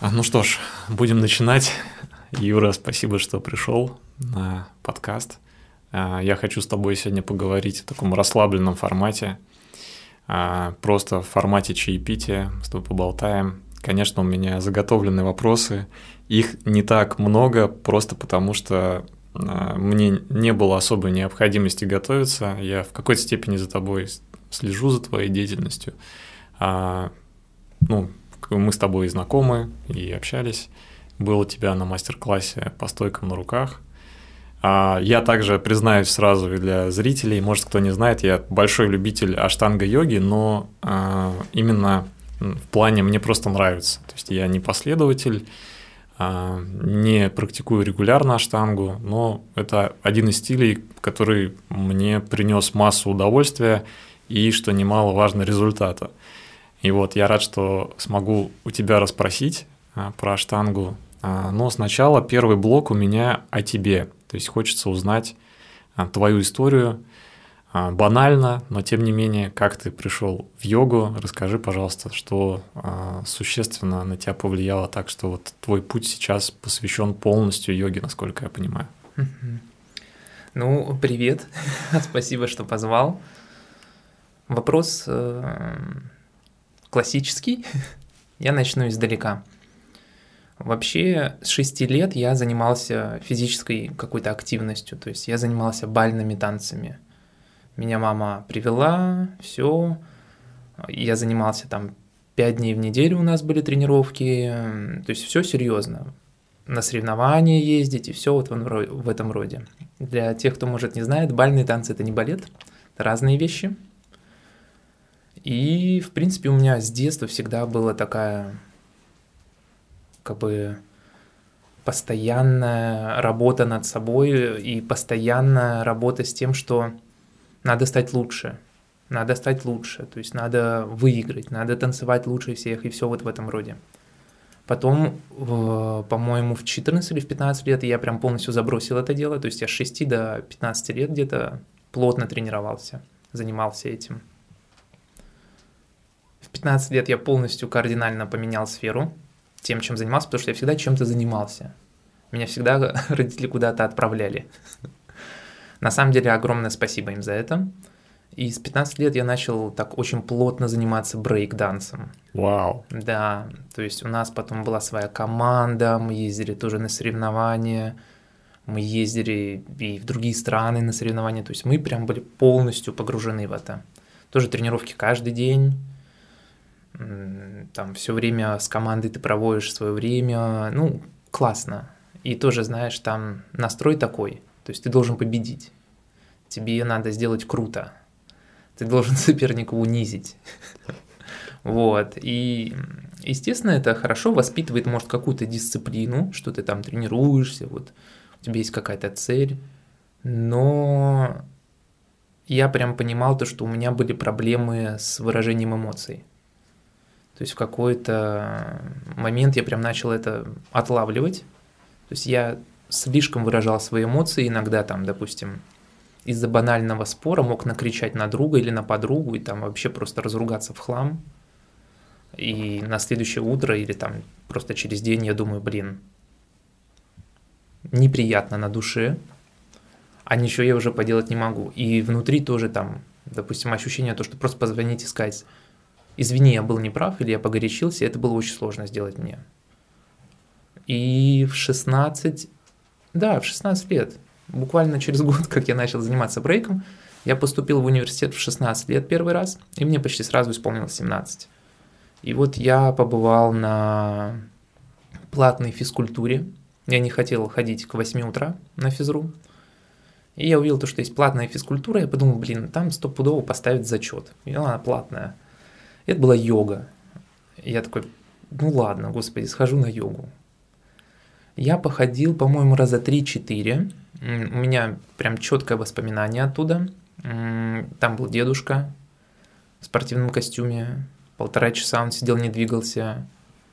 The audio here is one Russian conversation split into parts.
А, ну что ж, будем начинать. Юра, спасибо, что пришел на подкаст. А, я хочу с тобой сегодня поговорить в таком расслабленном формате, а, просто в формате чаепития, с тобой поболтаем. Конечно, у меня заготовлены вопросы, их не так много, просто потому что мне не было особой необходимости готовиться. Я в какой-то степени за тобой слежу за твоей деятельностью. Ну, мы с тобой знакомы и общались. Был у тебя на мастер-классе по стойкам на руках. А, я также признаюсь сразу для зрителей, может, кто не знает, я большой любитель аштанга-йоги, но а, именно в плане мне просто нравится. То есть я не последователь, а, не практикую регулярно аштангу, но это один из стилей, который мне принес массу удовольствия и, что немаловажно, результата. И вот я рад, что смогу у тебя расспросить а, про штангу. А, но сначала первый блок у меня о тебе. То есть хочется узнать а, твою историю. Банально, но тем не менее, как ты пришел в йогу, расскажи, пожалуйста, что существенно на тебя повлияло так, что вот твой путь сейчас посвящен полностью йоге, насколько я понимаю. Ну, привет, спасибо, что позвал. Вопрос э, классический. я начну издалека. Вообще, с 6 лет я занимался физической какой-то активностью, то есть я занимался бальными танцами. Меня мама привела, все, я занимался там 5 дней в неделю у нас были тренировки, то есть все серьезно. На соревнования ездить и все вот в этом роде. Для тех, кто, может, не знает, бальные танцы – это не балет, это разные вещи – и, в принципе, у меня с детства всегда была такая, как бы, постоянная работа над собой и постоянная работа с тем, что надо стать лучше, надо стать лучше, то есть надо выиграть, надо танцевать лучше всех и все вот в этом роде. Потом, по-моему, в 14 или в 15 лет я прям полностью забросил это дело, то есть я с 6 до 15 лет где-то плотно тренировался, занимался этим. В 15 лет я полностью кардинально поменял сферу тем, чем занимался, потому что я всегда чем-то занимался. Меня всегда родители куда-то отправляли. На самом деле огромное спасибо им за это. И с 15 лет я начал так очень плотно заниматься брейк-дансом. Вау. Да, то есть у нас потом была своя команда, мы ездили тоже на соревнования, мы ездили и в другие страны на соревнования, то есть мы прям были полностью погружены в это. Тоже тренировки каждый день, там все время с командой ты проводишь свое время, ну, классно. И тоже, знаешь, там настрой такой, то есть ты должен победить. Тебе надо сделать круто. Ты должен соперника унизить. Вот. И, естественно, это хорошо воспитывает, может, какую-то дисциплину, что ты там тренируешься, вот у тебя есть какая-то цель. Но я прям понимал то, что у меня были проблемы с выражением эмоций. То есть в какой-то момент я прям начал это отлавливать. То есть я слишком выражал свои эмоции, иногда там, допустим, из-за банального спора мог накричать на друга или на подругу и там вообще просто разругаться в хлам. И на следующее утро или там просто через день я думаю, блин, неприятно на душе, а ничего я уже поделать не могу. И внутри тоже там, допустим, ощущение то, что просто позвонить и сказать, извини, я был неправ, или я погорячился, это было очень сложно сделать мне. И в 16, да, в 16 лет, буквально через год, как я начал заниматься брейком, я поступил в университет в 16 лет первый раз, и мне почти сразу исполнилось 17. И вот я побывал на платной физкультуре. Я не хотел ходить к 8 утра на физру. И я увидел то, что есть платная физкультура, я подумал, блин, там стопудово поставить зачет. И она платная. Это была йога. я такой, ну ладно, господи, схожу на йогу. Я походил, по-моему, раза 3-4. У меня прям четкое воспоминание оттуда. Там был дедушка в спортивном костюме. Полтора часа он сидел, не двигался.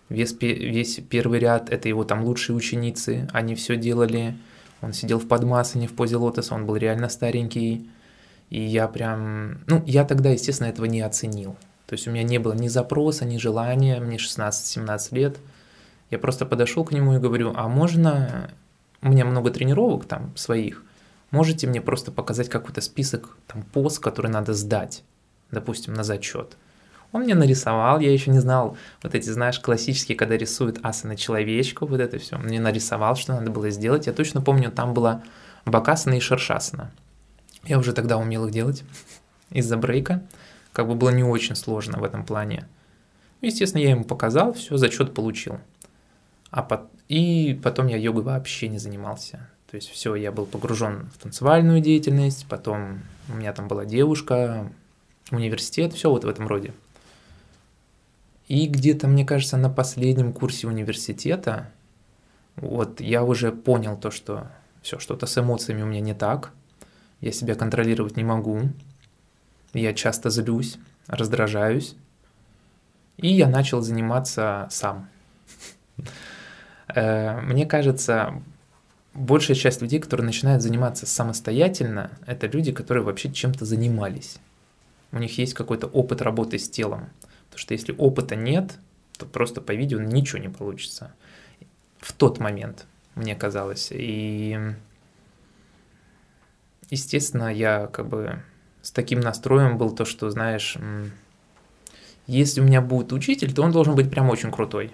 Весь, весь первый ряд – это его там лучшие ученицы. Они все делали. Он сидел в подмасане в позе лотоса, он был реально старенький. И я прям... Ну, я тогда, естественно, этого не оценил. То есть у меня не было ни запроса, ни желания, мне 16-17 лет. Я просто подошел к нему и говорю, а можно, у меня много тренировок там своих, можете мне просто показать какой-то список там пост, который надо сдать, допустим, на зачет. Он мне нарисовал, я еще не знал, вот эти, знаешь, классические, когда рисуют асаны человечку, вот это все. Он мне нарисовал, что надо было сделать. Я точно помню, там была бакасана и шершасана. Я уже тогда умел их делать из-за брейка. Как бы было не очень сложно в этом плане. Естественно, я ему показал, все, зачет получил. А по... И потом я йогой вообще не занимался. То есть все, я был погружен в танцевальную деятельность, потом у меня там была девушка, университет, все вот в этом роде. И где-то, мне кажется, на последнем курсе университета, вот я уже понял то, что все, что-то с эмоциями у меня не так, я себя контролировать не могу, я часто злюсь, раздражаюсь, и я начал заниматься сам. Э, мне кажется, большая часть людей, которые начинают заниматься самостоятельно, это люди, которые вообще чем-то занимались. У них есть какой-то опыт работы с телом. Потому что если опыта нет, то просто по видео ничего не получится. В тот момент, мне казалось. И, естественно, я как бы с таким настроем был то, что, знаешь, если у меня будет учитель, то он должен быть прям очень крутой.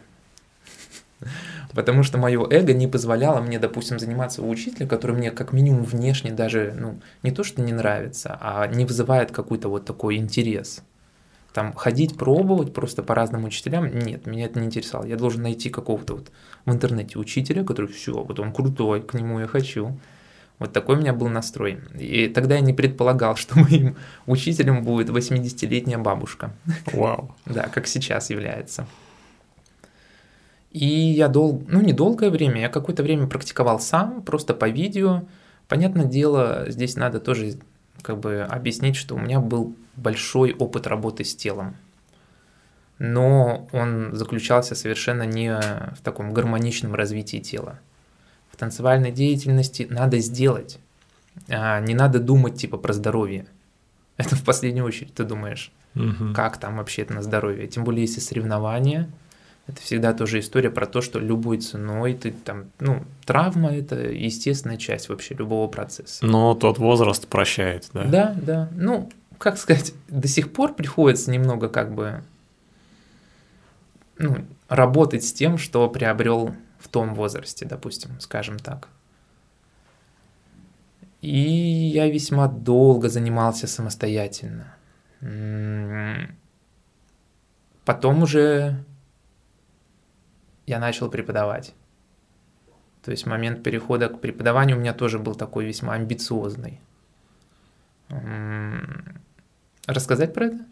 Потому что мое эго не позволяло мне, допустим, заниматься у учителя, который мне как минимум внешне даже, ну, не то что не нравится, а не вызывает какой-то вот такой интерес. Там ходить, пробовать просто по разным учителям, нет, меня это не интересовало. Я должен найти какого-то вот в интернете учителя, который все, вот он крутой, к нему я хочу. Вот такой у меня был настрой. И тогда я не предполагал, что моим учителем будет 80-летняя бабушка. Вау. Да, как сейчас является. И я дол... ну не долгое время, я какое-то время практиковал сам, просто по видео. Понятное дело, здесь надо тоже как бы объяснить, что у меня был большой опыт работы с телом. Но он заключался совершенно не в таком гармоничном развитии тела. В танцевальной деятельности надо сделать, а не надо думать типа про здоровье. Это в последнюю очередь ты думаешь, угу. как там вообще это на здоровье. Тем более, если соревнования – это всегда тоже история про то, что любой ценой ты там, ну, травма – это естественная часть вообще любого процесса. Но тот возраст прощает, да? Да, да. Ну, как сказать, до сих пор приходится немного как бы ну, работать с тем, что приобрел в том возрасте, допустим, скажем так. И я весьма долго занимался самостоятельно. Потом уже я начал преподавать. То есть момент перехода к преподаванию у меня тоже был такой весьма амбициозный. Рассказать про это?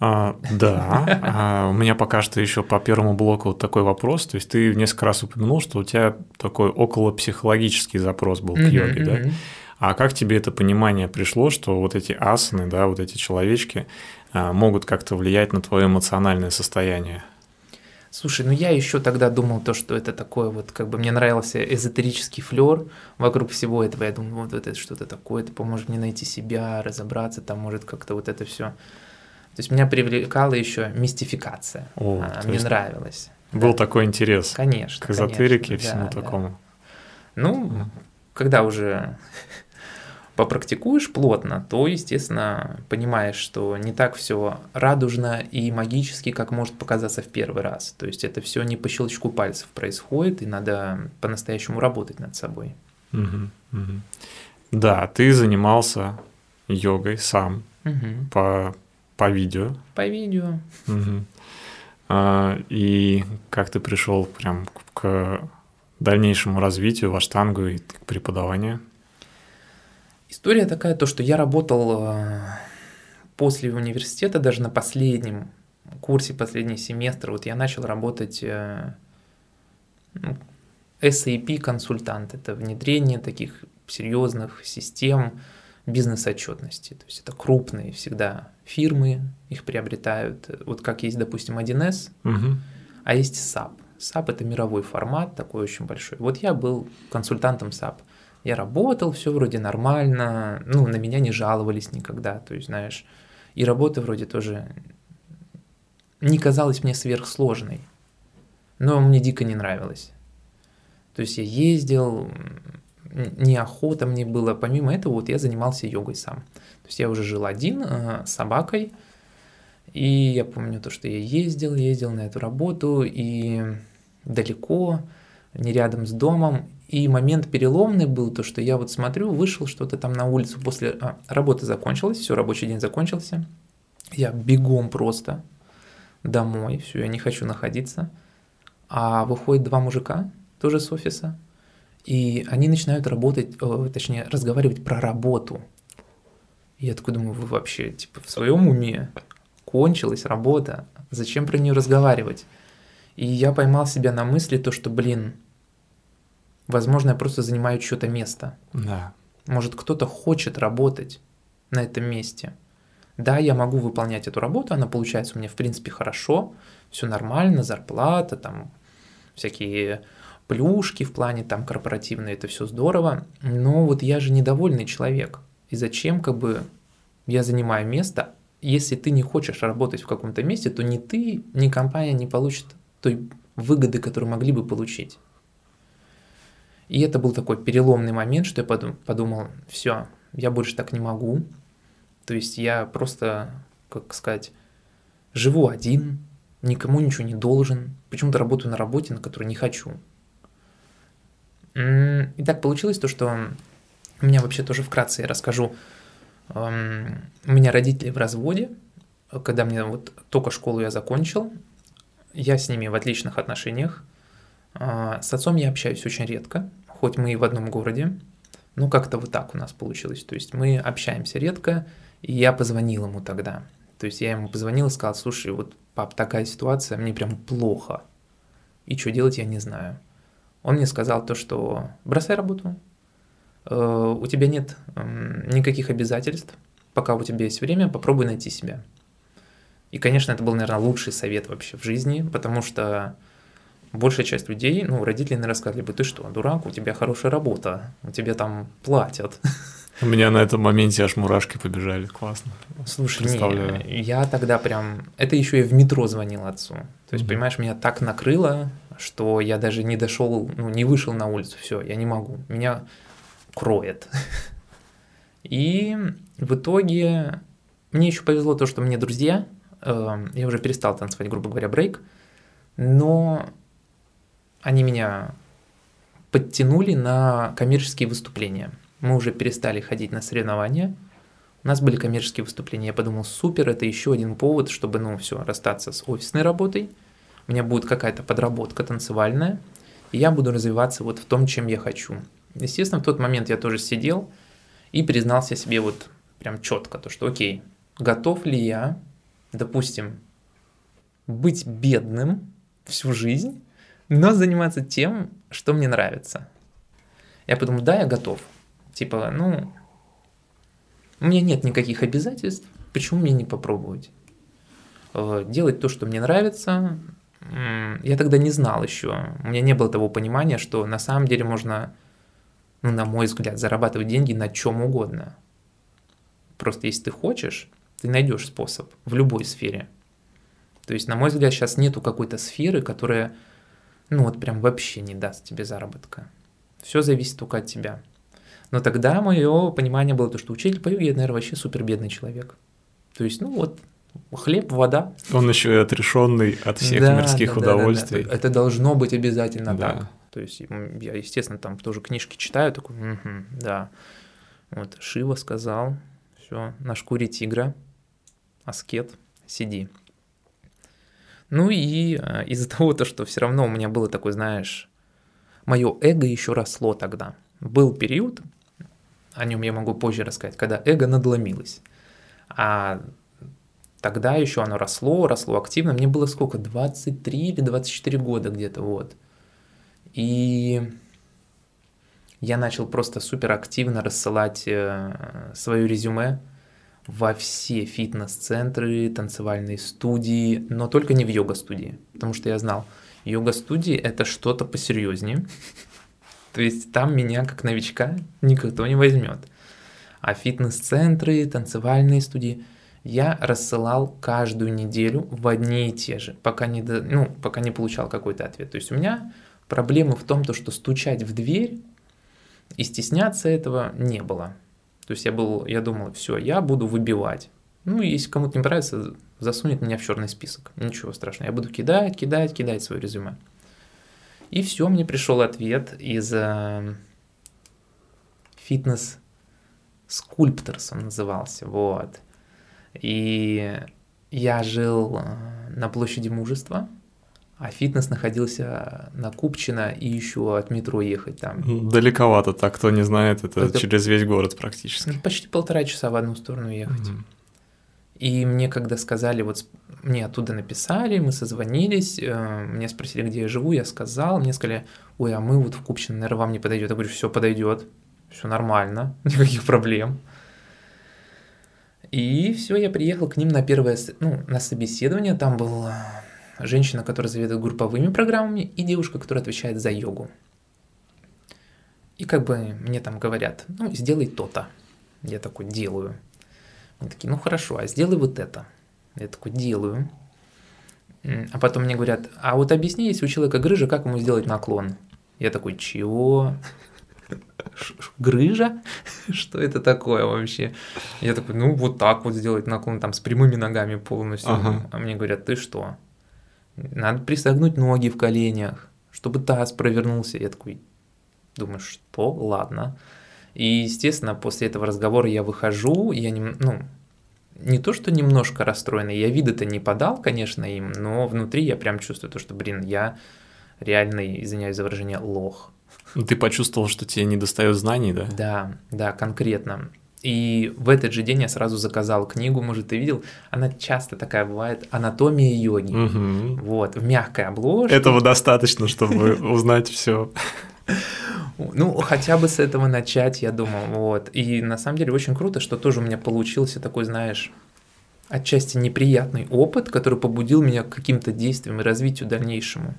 А, да, а, у меня пока что еще по первому блоку вот такой вопрос. То есть ты несколько раз упомянул, что у тебя такой около психологический запрос был к йоге, да? А как тебе это понимание пришло, что вот эти асаны, да, вот эти человечки а, могут как-то влиять на твое эмоциональное состояние? Слушай, ну я еще тогда думал то, что это такое вот, как бы мне нравился эзотерический флер вокруг всего этого. Я думал, вот это что-то такое, это поможет мне найти себя, разобраться, там может как-то вот это все. То есть меня привлекала еще мистификация. О, Она мне нравилась. Был да. такой интерес. Конечно. К эзотерике и всему да, такому. Да. Ну, mm. когда уже попрактикуешь плотно, то, естественно, понимаешь, что не так все радужно и магически, как может показаться в первый раз. То есть это все не по щелчку пальцев происходит, и надо по-настоящему работать над собой. Угу, угу. Да, ты занимался йогой сам угу. по, по видео. По видео. Угу. А, и как ты пришел прям к дальнейшему развитию в аштангу и к преподаванию? История такая, то, что я работал э, после университета, даже на последнем курсе, последний семестр, вот я начал работать э, ну, SAP-консультант. Это внедрение таких серьезных систем бизнес-отчетности. То есть это крупные всегда фирмы, их приобретают. Вот как есть, допустим, 1С, угу. а есть SAP. SAP – это мировой формат, такой очень большой. Вот я был консультантом SAP – я работал, все вроде нормально, ну, на меня не жаловались никогда, то есть, знаешь, и работа вроде тоже не казалась мне сверхсложной. но мне дико не нравилось. То есть я ездил, неохота мне было. Помимо этого, вот я занимался йогой сам. То есть я уже жил один э, с собакой, и я помню то, что я ездил, ездил на эту работу, и далеко, не рядом с домом. И момент переломный был то, что я вот смотрю, вышел что-то там на улицу после... А, работа закончилась, все, рабочий день закончился. Я бегом просто домой, все, я не хочу находиться. А выходит два мужика, тоже с офиса, и они начинают работать, точнее, разговаривать про работу. И я такой думаю, вы вообще, типа, в своем уме? Кончилась работа, зачем про нее разговаривать? И я поймал себя на мысли то, что, блин, возможно, я просто занимаю чье-то место. Да. Может, кто-то хочет работать на этом месте. Да, я могу выполнять эту работу, она получается у меня, в принципе, хорошо, все нормально, зарплата, там, всякие плюшки в плане там корпоративные, это все здорово, но вот я же недовольный человек. И зачем как бы я занимаю место, если ты не хочешь работать в каком-то месте, то ни ты, ни компания не получит той выгоды, которую могли бы получить. И это был такой переломный момент, что я подумал, подумал все, я больше так не могу. То есть я просто, как сказать, живу один, никому ничего не должен, почему-то работаю на работе, на которой не хочу. И так получилось то, что у меня вообще тоже вкратце я расскажу. У меня родители в разводе, когда мне вот только школу я закончил, я с ними в отличных отношениях. А, с отцом я общаюсь очень редко, хоть мы и в одном городе, ну как-то вот так у нас получилось. То есть мы общаемся редко, и я позвонил ему тогда. То есть я ему позвонил и сказал, слушай, вот пап, такая ситуация, мне прям плохо. И что делать, я не знаю. Он мне сказал то, что бросай работу, э, у тебя нет никаких обязательств, пока у тебя есть время, попробуй найти себя. И, конечно, это был, наверное, лучший совет вообще в жизни, потому что большая часть людей, ну, родители, наверное, сказали бы, ты что, дурак, у тебя хорошая работа, у тебя там платят. У меня на этом моменте аж мурашки побежали, классно. Слушай, не, я тогда прям, это еще и в метро звонил отцу. То есть, понимаешь, меня так накрыло, что я даже не дошел, ну, не вышел на улицу, все, я не могу, меня кроет. И в итоге мне еще повезло то, что мне друзья, э, я уже перестал танцевать, грубо говоря, брейк, но они меня подтянули на коммерческие выступления. Мы уже перестали ходить на соревнования, у нас были коммерческие выступления. Я подумал, супер, это еще один повод, чтобы, ну, все, расстаться с офисной работой – у меня будет какая-то подработка танцевальная, и я буду развиваться вот в том, чем я хочу. Естественно, в тот момент я тоже сидел и признался себе вот прям четко, то что окей, готов ли я, допустим, быть бедным всю жизнь, но заниматься тем, что мне нравится. Я подумал, да, я готов. Типа, ну, у меня нет никаких обязательств, почему мне не попробовать? Э, делать то, что мне нравится, я тогда не знал еще, у меня не было того понимания, что на самом деле можно, ну, на мой взгляд, зарабатывать деньги на чем угодно. Просто если ты хочешь, ты найдешь способ в любой сфере. То есть, на мой взгляд, сейчас нету какой-то сферы, которая, ну, вот прям вообще не даст тебе заработка. Все зависит только от тебя. Но тогда мое понимание было то, что учитель по йоге, наверное, вообще супер бедный человек. То есть, ну вот, хлеб, вода. Он еще и отрешенный от всех да, мирских да, удовольствий. Да, да, это должно быть обязательно да. так. То есть я, естественно, там тоже книжки читаю, такой, угу, да. Вот Шива сказал, все, на шкуре тигра, аскет, сиди. Ну и э, из-за того, то, что все равно у меня было такое, знаешь, мое эго еще росло тогда. Был период, о нем я могу позже рассказать, когда эго надломилось. А Тогда еще оно росло, росло активно. Мне было сколько? 23 или 24 года где-то, вот. И я начал просто супер активно рассылать э, свое резюме во все фитнес-центры, танцевальные студии, но только не в йога-студии, потому что я знал, йога-студии это что-то посерьезнее. То есть там меня как новичка никто не возьмет. А фитнес-центры, танцевальные студии – я рассылал каждую неделю в одни и те же, пока не, до, ну, пока не получал какой-то ответ. То есть у меня проблемы в том, то, что стучать в дверь и стесняться этого не было. То есть я был, я думал, все, я буду выбивать. Ну, если кому-то не понравится, засунет меня в черный список. Ничего страшного. Я буду кидать, кидать, кидать свое резюме. И все, мне пришел ответ из э, фитнес скульпторс он назывался, вот. И я жил э, на площади Мужества, а фитнес находился на Купчино и еще от метро ехать там. Далековато, так кто не знает, это, это через весь город практически. Ну, почти полтора часа в одну сторону ехать. Угу. И мне когда сказали, вот мне оттуда написали, мы созвонились, э, мне спросили, где я живу, я сказал, мне сказали, ой, а мы вот в Купчино, наверное, вам не подойдет. Я говорю, все подойдет, все нормально, никаких проблем. И все, я приехал к ним на первое, ну, на собеседование. Там была женщина, которая заведует групповыми программами, и девушка, которая отвечает за йогу. И как бы мне там говорят, ну, сделай то-то. Я такой, делаю. Они такие, ну хорошо, а сделай вот это. Я такой, делаю. А потом мне говорят, а вот объясни, если у человека грыжа, как ему сделать наклон? Я такой, чего? Грыжа? Что это такое вообще? Я такой, ну вот так вот сделать наклон, там с прямыми ногами полностью. Ага. А мне говорят, ты что? Надо присогнуть ноги в коленях, чтобы таз провернулся. Я такой, думаю, что? Ладно. И, естественно, после этого разговора я выхожу, я не, ну, не то, что немножко расстроенный, я вида-то не подал, конечно, им, но внутри я прям чувствую то, что, блин, я реальный, извиняюсь за выражение, лох. Ну, ты почувствовал, что тебе не достает знаний, да? Да, да, конкретно. И в этот же день я сразу заказал книгу, может, ты видел, она часто такая бывает, «Анатомия йоги». Угу. Вот, в мягкой обложке. Этого достаточно, чтобы узнать все. Ну, хотя бы с этого начать, я думал, вот. И на самом деле очень круто, что тоже у меня получился такой, знаешь, отчасти неприятный опыт, который побудил меня к каким-то действиям и развитию дальнейшему.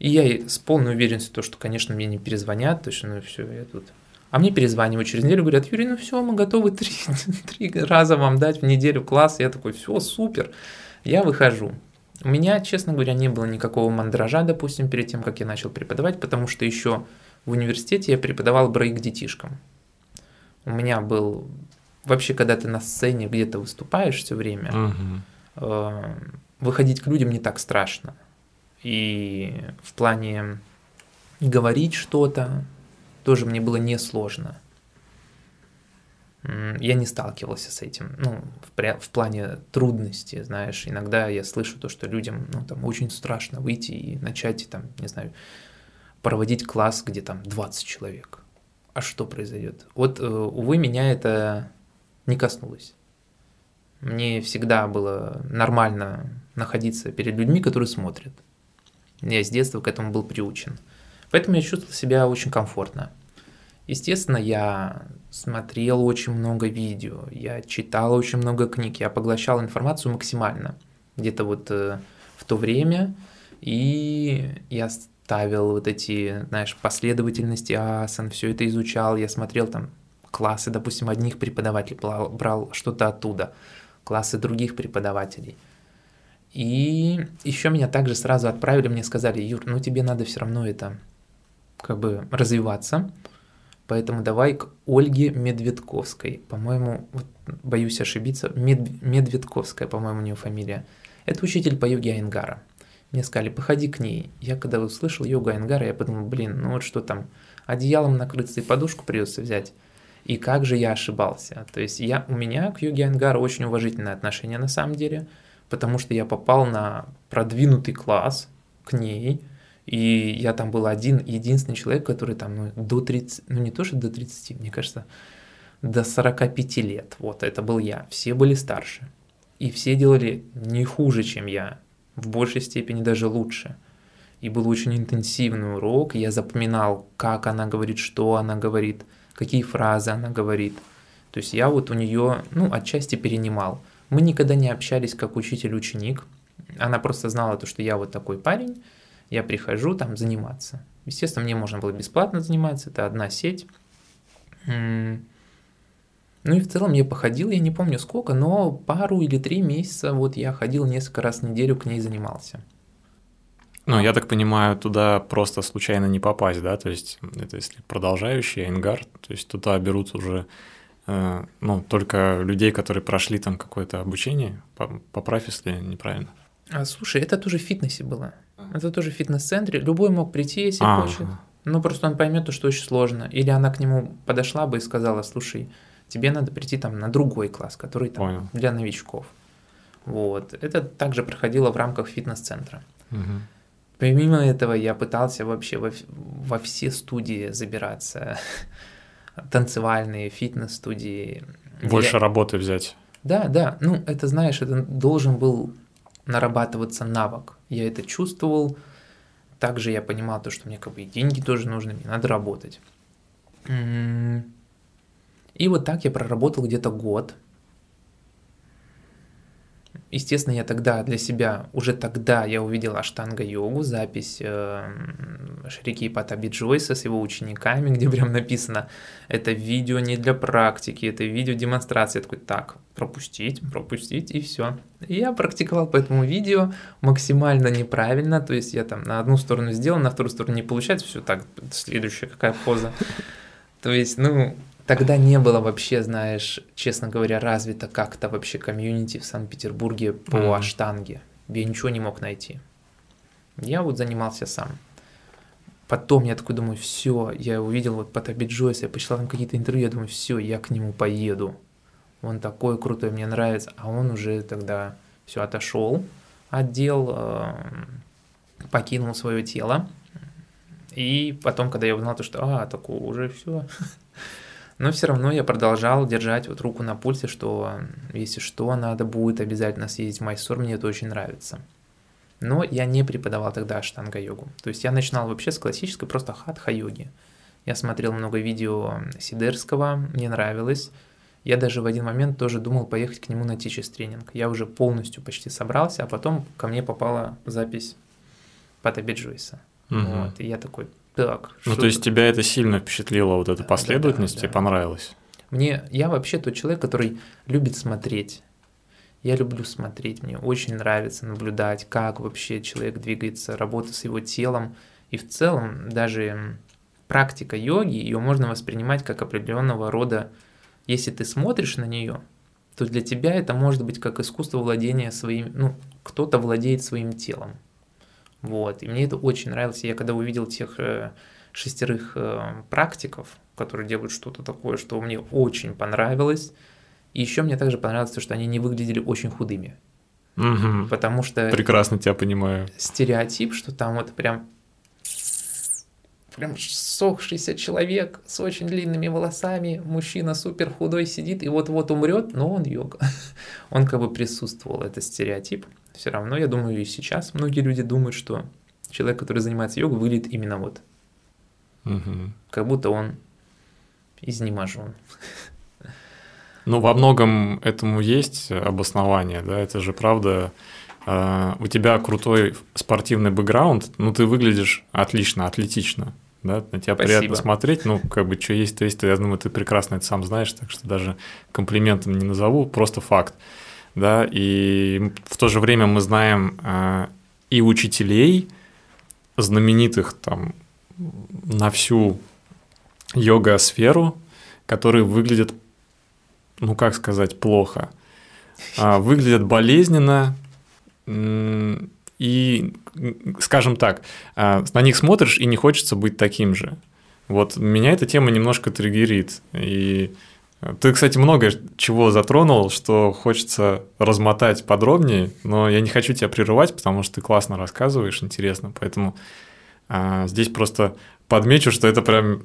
И я с полной уверенностью, то, что, конечно, мне не перезвонят, то есть, ну все, я тут... А мне перезванивают через неделю, говорят, Юрий, ну все, мы готовы три, три раза вам дать в неделю класс. Я такой, все, супер. Я выхожу. У меня, честно говоря, не было никакого мандража, допустим, перед тем, как я начал преподавать, потому что еще в университете я преподавал брейк детишкам. У меня был... Вообще, когда ты на сцене где-то выступаешь все время, угу. выходить к людям не так страшно. И в плане говорить что-то тоже мне было несложно. Я не сталкивался с этим, ну, в, в плане трудности, знаешь, иногда я слышу то, что людям, ну, там, очень страшно выйти и начать, там, не знаю, проводить класс, где там 20 человек. А что произойдет? Вот, э, увы, меня это не коснулось. Мне всегда было нормально находиться перед людьми, которые смотрят. Я с детства к этому был приучен. Поэтому я чувствовал себя очень комфортно. Естественно, я смотрел очень много видео, я читал очень много книг, я поглощал информацию максимально. Где-то вот э, в то время, и я ставил вот эти, знаешь, последовательности асан, все это изучал, я смотрел там классы, допустим, одних преподавателей, брал что-то оттуда, классы других преподавателей – и еще меня также сразу отправили, мне сказали, Юр, ну тебе надо все равно это как бы развиваться, поэтому давай к Ольге Медведковской, по-моему, вот, боюсь ошибиться, Мед, Медведковская, по-моему, у нее фамилия. Это учитель по йоге Айнгара. Мне сказали, походи к ней. Я когда услышал йогу Айнгара, я подумал, блин, ну вот что там, одеялом накрыться и подушку придется взять. И как же я ошибался. То есть я, у меня к йоге Айнгара очень уважительное отношение на самом деле – потому что я попал на продвинутый класс к ней, и я там был один, единственный человек, который там ну, до 30, ну не то, что до 30, мне кажется, до 45 лет, вот это был я, все были старше, и все делали не хуже, чем я, в большей степени даже лучше. И был очень интенсивный урок, я запоминал, как она говорит, что она говорит, какие фразы она говорит. То есть я вот у нее, ну, отчасти перенимал. Мы никогда не общались как учитель-ученик. Она просто знала то, что я вот такой парень, я прихожу там заниматься. Естественно, мне можно было бесплатно заниматься, это одна сеть. Ну и в целом я походил, я не помню сколько, но пару или три месяца вот я ходил несколько раз в неделю к ней занимался. Ну, я так понимаю, туда просто случайно не попасть, да? То есть это если продолжающий Энгар, то есть туда берут уже ну, только людей, которые прошли там какое-то обучение, поправь, если неправильно. А, слушай, это тоже в фитнесе было. Это тоже в фитнес-центре. Любой мог прийти, если а, хочет. Ну, просто он поймет, что очень сложно. Или она к нему подошла бы и сказала, слушай, тебе надо прийти там на другой класс, который там Понял. для новичков. Вот. Это также проходило в рамках фитнес-центра. Угу. Помимо этого, я пытался вообще во, во все студии забираться. Танцевальные, фитнес-студии. Больше я... работы взять. Да, да. Ну, это, знаешь, это должен был нарабатываться навык. Я это чувствовал. Также я понимал то, что мне как бы и деньги тоже нужны, мне надо работать. И вот так я проработал где-то год. Естественно, я тогда для себя, уже тогда я увидел аштанга-йогу, запись э, Шрики Патаби Джойса с его учениками, где прям написано, это видео не для практики, это видео демонстрации. Я такой, так, пропустить, пропустить и все. Я практиковал по этому видео максимально неправильно, то есть я там на одну сторону сделал, на вторую сторону не получается, все так, следующая какая поза. То есть, ну, Тогда не было вообще, знаешь, честно говоря, развито как-то вообще комьюнити в Санкт-Петербурге по mm-hmm. аштанге. Я ничего не мог найти. Я вот занимался сам. Потом я такой думаю, все, я увидел вот Потаби Джойса, я почитал там какие-то интервью, я думаю, все, я к нему поеду. Он такой крутой, мне нравится. А он уже тогда все отошел, отдел, э, покинул свое тело. И потом, когда я узнал, то, что, а, такое уже все, Но все равно я продолжал держать вот руку на пульсе, что если что, надо будет обязательно съездить в Майсур, мне это очень нравится. Но я не преподавал тогда аштанга-йогу. То есть я начинал вообще с классической просто хатха-йоги. Я смотрел много видео Сидерского, мне нравилось. Я даже в один момент тоже думал поехать к нему на тичес тренинг. Я уже полностью почти собрался, а потом ко мне попала запись Пата Биджуиса. Угу. Вот, и я такой, так. Ну, то есть тебя это сильно впечатлило, вот эта последовательность, да, да, да. тебе понравилось? Мне, я вообще тот человек, который любит смотреть. Я люблю смотреть, мне очень нравится наблюдать, как вообще человек двигается, работа с его телом. И в целом даже практика йоги, ее можно воспринимать как определенного рода, если ты смотришь на нее, то для тебя это может быть как искусство владения своим, ну, кто-то владеет своим телом. Вот. И мне это очень нравилось. Я когда увидел тех э, шестерых э, практиков, которые делают что-то такое, что мне очень понравилось. И еще мне также понравилось то, что они не выглядели очень худыми. Угу. Потому что... Прекрасно тебя понимаю. Стереотип, что там вот прям прям сохшийся человек с очень длинными волосами, мужчина супер худой сидит и вот-вот умрет, но он йога. Он как бы присутствовал, это стереотип. Все равно, я думаю, и сейчас многие люди думают, что человек, который занимается йогой, выглядит именно вот. Угу. Как будто он изнеможен. Ну, во многом этому есть обоснование, да, это же правда. Uh, у тебя крутой спортивный бэкграунд, ну ты выглядишь отлично, атлетично, да, на тебя Спасибо. приятно смотреть, ну как бы что есть, то есть, я думаю, ты прекрасно это сам знаешь, так что даже комплиментом не назову, просто факт да, и в то же время мы знаем э, и учителей, знаменитых там на всю йога-сферу, которые выглядят, ну как сказать, плохо, а, выглядят болезненно, и, скажем так, а, на них смотришь и не хочется быть таким же. Вот меня эта тема немножко триггерит. И ты, кстати, много чего затронул, что хочется размотать подробнее, но я не хочу тебя прерывать, потому что ты классно рассказываешь, интересно, поэтому а, здесь просто подмечу, что это прям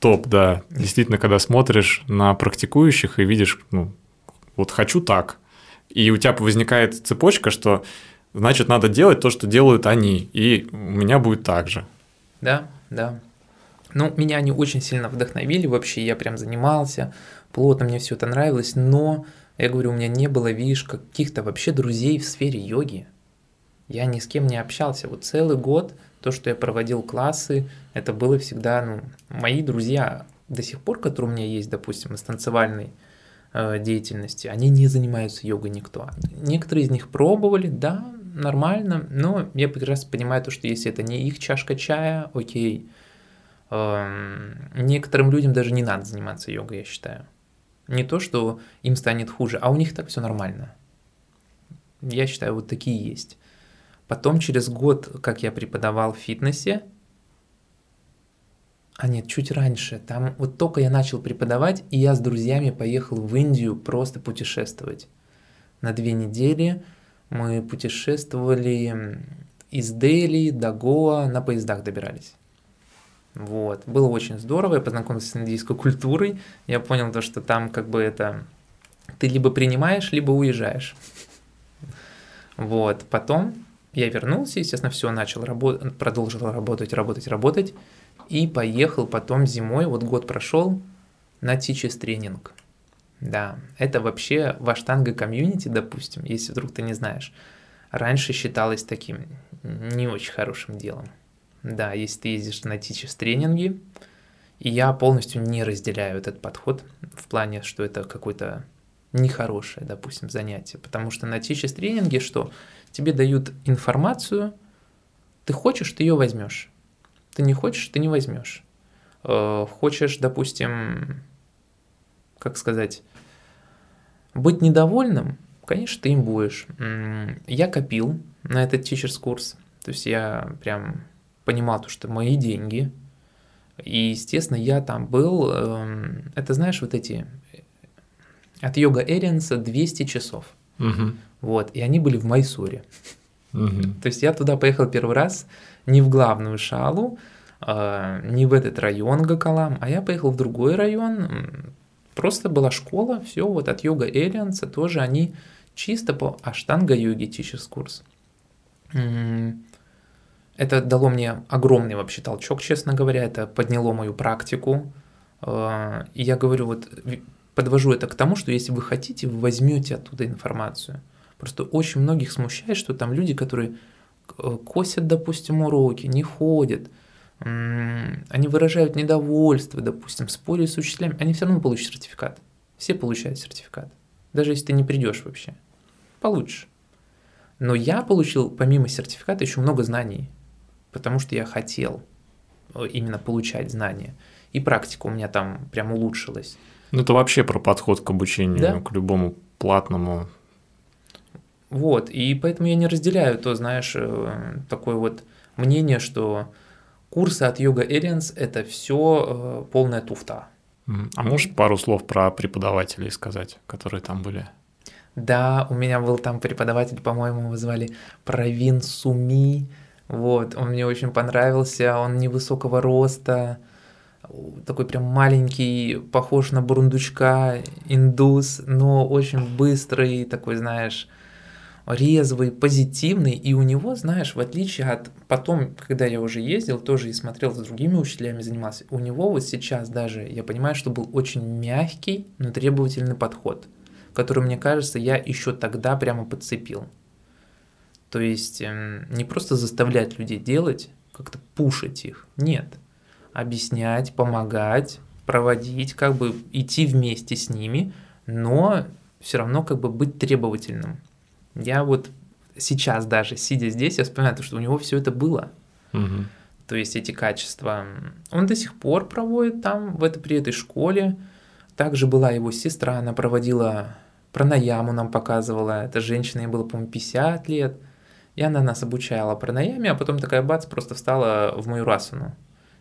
топ, да. Действительно, когда смотришь на практикующих и видишь, ну, вот хочу так, и у тебя возникает цепочка, что значит надо делать то, что делают они, и у меня будет так же. Да, да. Ну, меня они очень сильно вдохновили вообще, я прям занимался, плотно мне все это нравилось, но, я говорю, у меня не было, видишь, каких-то вообще друзей в сфере йоги. Я ни с кем не общался. Вот целый год то, что я проводил классы, это было всегда, ну, мои друзья до сих пор, которые у меня есть, допустим, из танцевальной э, деятельности, они не занимаются йогой никто. Некоторые из них пробовали, да, нормально, но я прекрасно понимаю то, что если это не их чашка чая, окей. Э, некоторым людям даже не надо заниматься йогой, я считаю. Не то, что им станет хуже, а у них так все нормально. Я считаю, вот такие есть. Потом через год, как я преподавал в фитнесе, а нет, чуть раньше. Там вот только я начал преподавать, и я с друзьями поехал в Индию просто путешествовать. На две недели мы путешествовали из Дели до Гоа, на поездах добирались. Вот. Было очень здорово, я познакомился с индийской культурой, я понял то, что там как бы это... Ты либо принимаешь, либо уезжаешь. Вот. Потом я вернулся, естественно, все, начал работать, продолжил работать, работать, работать. И поехал потом зимой, вот год прошел, на Teachers тренинг. Да, это вообще в Аштанга комьюнити, допустим, если вдруг ты не знаешь, раньше считалось таким не очень хорошим делом. Да, если ты ездишь на Teachers тренинги, и я полностью не разделяю этот подход в плане, что это какое-то нехорошее, допустим, занятие. Потому что на Teachers тренинге что? Тебе дают информацию, ты хочешь, ты ее возьмешь. Ты не хочешь, ты не возьмешь. Э, хочешь, допустим, как сказать, быть недовольным, конечно, ты им будешь. Я копил на этот teachers курс, то есть я прям понимал, то, что мои деньги, и, естественно, я там был, эм, это знаешь, вот эти, от йога Эринса 200 часов. Угу. Вот, и они были в Майсуре. Угу. То есть я туда поехал первый раз, не в главную шалу, а, не в этот район Гакалам, а я поехал в другой район. Просто была школа, все, вот от йога Элианса тоже они чисто по аштанга-йоге teachers курс. Это дало мне огромный вообще толчок, честно говоря, это подняло мою практику. А, и я говорю, вот подвожу это к тому, что если вы хотите, вы возьмете оттуда информацию. Просто очень многих смущает, что там люди, которые Э, косят, допустим, уроки, не ходят, они выражают недовольство, допустим, спорят с учителями, они все равно получат сертификат. Все получают сертификат. Даже если ты не придешь вообще. Получишь. Но я получил помимо сертификата еще много знаний, потому что я хотел э, именно получать знания. И практика у меня там прям улучшилась. Ну, это вообще про подход к обучению, Да. к любому платному. Вот, и поэтому я не разделяю то, знаешь, э, такое вот мнение, что курсы от Йога Эрианс – это все полная туфта. А можешь пару слов про преподавателей сказать, которые там были? Да, у меня был там преподаватель, по-моему, его звали Правин Суми. Вот, он мне очень понравился, он невысокого роста, такой прям маленький, похож на бурундучка, индус, но очень быстрый, такой, знаешь, резвый, позитивный, и у него, знаешь, в отличие от потом, когда я уже ездил, тоже и смотрел с другими учителями, занимался, у него вот сейчас даже, я понимаю, что был очень мягкий, но требовательный подход, который, мне кажется, я еще тогда прямо подцепил. То есть эм, не просто заставлять людей делать, как-то пушить их, нет. Объяснять, помогать, проводить, как бы идти вместе с ними, но все равно как бы быть требовательным. Я вот сейчас даже, сидя здесь, я вспоминаю, то, что у него все это было. Мгм. То есть эти качества. Он до сих пор проводит там, в это, при этой школе. Также была его сестра, она проводила пранаяму, нам показывала. Эта женщина, ей было, по-моему, 50 лет. И она нас обучала пранаяме, а потом такая бац, просто встала в мою расану.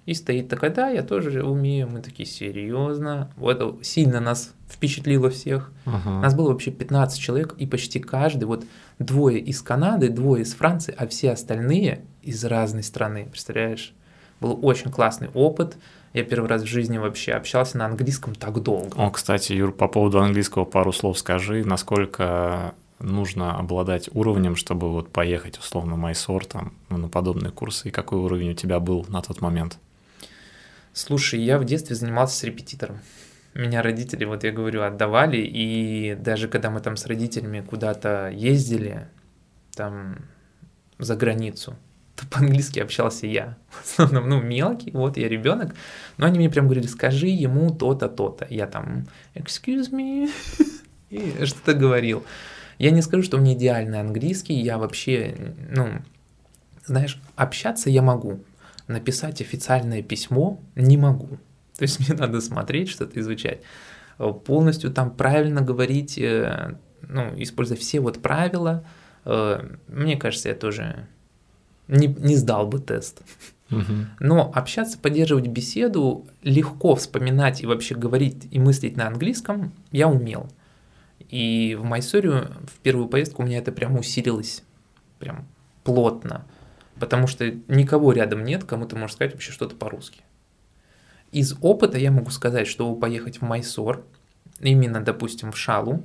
И стоит такая, да, я тоже умею. Мы такие, серьезно. Вот сильно нас впечатлило всех. Ага. Нас было вообще 15 человек, и почти каждый, вот двое из Канады, двое из Франции, а все остальные из разной страны, представляешь? Был очень классный опыт. Я первый раз в жизни вообще общался на английском так долго. О, кстати, Юр, по поводу английского пару слов скажи, насколько нужно обладать уровнем, чтобы вот поехать условно Майсор там ну, на подобные курсы, и какой уровень у тебя был на тот момент? Слушай, я в детстве занимался с репетитором. Меня родители, вот я говорю, отдавали, и даже когда мы там с родителями куда-то ездили, там за границу, то по-английски общался я. В основном, ну, мелкий, вот я ребенок. Но они мне прям говорили, скажи ему то-то, то-то. Я там, excuse me, и что-то говорил. Я не скажу, что у меня идеальный английский, я вообще, ну, знаешь, общаться я могу, написать официальное письмо не могу. То есть мне надо смотреть, что-то изучать. Полностью там правильно говорить, э, ну, используя все вот правила, э, мне кажется, я тоже не, не сдал бы тест. Но общаться, поддерживать беседу, легко вспоминать и вообще говорить и мыслить на английском я умел. И в Майсорию в первую поездку у меня это прям усилилось, прям плотно, потому что никого рядом нет, кому ты можешь сказать вообще что-то по-русски. Из опыта я могу сказать, что поехать в Майсор, именно, допустим, в Шалу,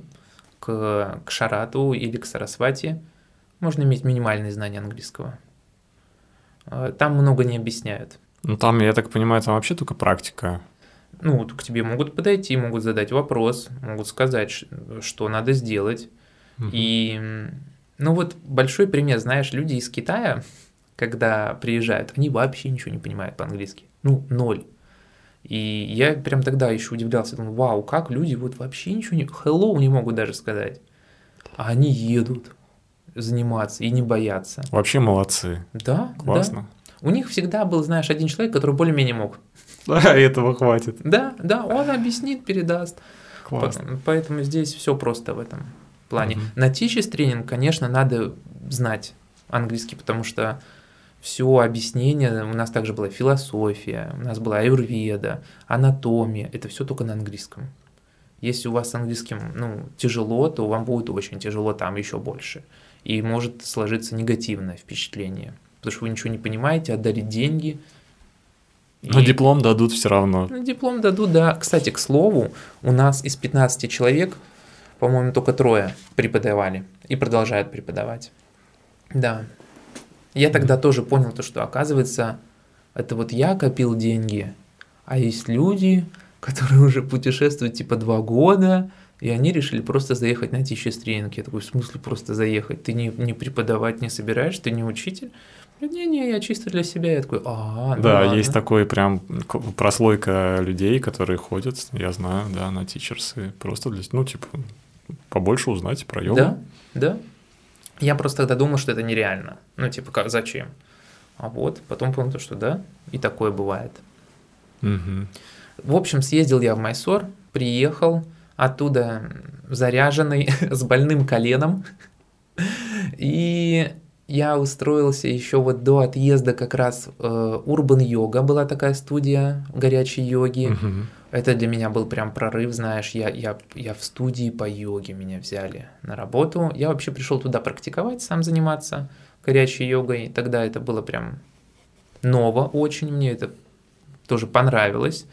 к, к Шарату или к Сарасвати, можно иметь минимальные знания английского. А, там много не объясняют. Ну, там, я так понимаю, там вообще только практика. Ну, вот к тебе могут подойти, могут задать вопрос, могут сказать, что надо сделать. Угу. И, ну вот большой пример, знаешь, люди из Китая, когда приезжают, они вообще ничего не понимают по-английски. Ну, ноль. И я прям тогда еще удивлялся, думаю, вау, как люди вот вообще ничего не... Hello не могут даже сказать. А они едут заниматься и не бояться. Вообще молодцы. Да, Классно. Да. У них всегда был, знаешь, один человек, который более-менее мог. Да, этого хватит. Да, да, он объяснит, передаст. Классно. Поэтому здесь все просто в этом плане. Угу. На teachers тренинг, конечно, надо знать английский, потому что все объяснение, у нас также была философия, у нас была аюрведа, анатомия, это все только на английском. Если у вас с английским ну, тяжело, то вам будет очень тяжело там еще больше и может сложиться негативное впечатление, потому что вы ничего не понимаете, отдали деньги. Но и... диплом дадут все равно. Ну, диплом дадут, да. Кстати, к слову, у нас из 15 человек, по-моему, только трое преподавали и продолжают преподавать. Да. Я тогда тоже понял то, что оказывается, это вот я копил деньги, а есть люди, которые уже путешествуют типа два года, и они решили просто заехать на teachers тренинг. Я такой, в смысле просто заехать? Ты не, не преподавать не собираешь, ты не учитель? Не-не, я чисто для себя. Я такой, а, ну Да, ладно. есть такой прям прослойка людей, которые ходят, я знаю, да, на тичерсы, просто для, ну, типа, побольше узнать про йогу. Да, да. Я просто тогда думал, что это нереально. Ну, типа, как, зачем? А вот, потом понял, что да, и такое бывает. Угу. В общем, съездил я в Майсор, приехал, оттуда заряженный, с больным коленом. И я устроился еще вот до отъезда как раз э, Urban Yoga была такая студия горячей йоги. Угу. Это для меня был прям прорыв, знаешь, я, я, я в студии по йоге меня взяли на работу. Я вообще пришел туда практиковать, сам заниматься горячей йогой. Тогда это было прям ново очень, мне это тоже понравилось.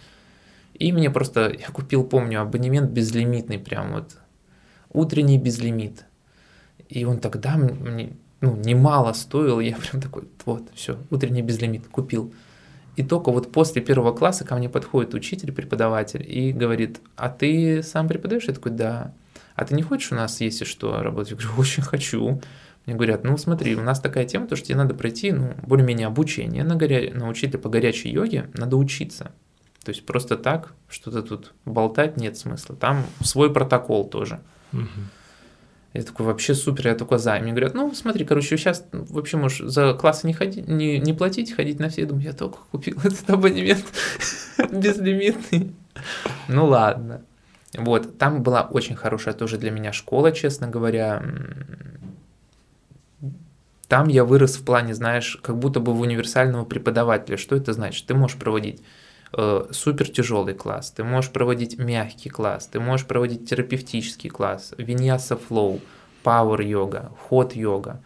И мне просто, я купил, помню, абонемент безлимитный, прям вот, утренний безлимит. И он тогда мне, ну, немало стоил, я прям такой, вот, все, утренний безлимит, купил. И только вот после первого класса ко мне подходит учитель, преподаватель и говорит, а ты сам преподаешь? Я такой, да. А ты не хочешь у нас, если что, работать? Я говорю, очень хочу. Мне говорят, ну смотри, у нас такая тема, то, что тебе надо пройти, ну, более-менее обучение на, горя... на учителя по горячей йоге, надо учиться. То есть просто так что-то тут болтать нет смысла. Там свой протокол тоже. Угу. Я такой, вообще супер, я только за. И мне говорят, ну, смотри, короче, сейчас вообще можешь за классы не, ходить, не, не платить, ходить на все. Я думаю, я только купил этот абонемент безлимитный. Ну, ладно. Вот, там была очень хорошая тоже для меня школа, честно говоря. Там я вырос в плане, знаешь, как будто бы в универсального преподавателя. Что это значит? Ты можешь проводить э, супер тяжелый класс, ты можешь проводить мягкий класс, ты можешь проводить терапевтический класс, виньяса флоу, пауэр йога, ход йога.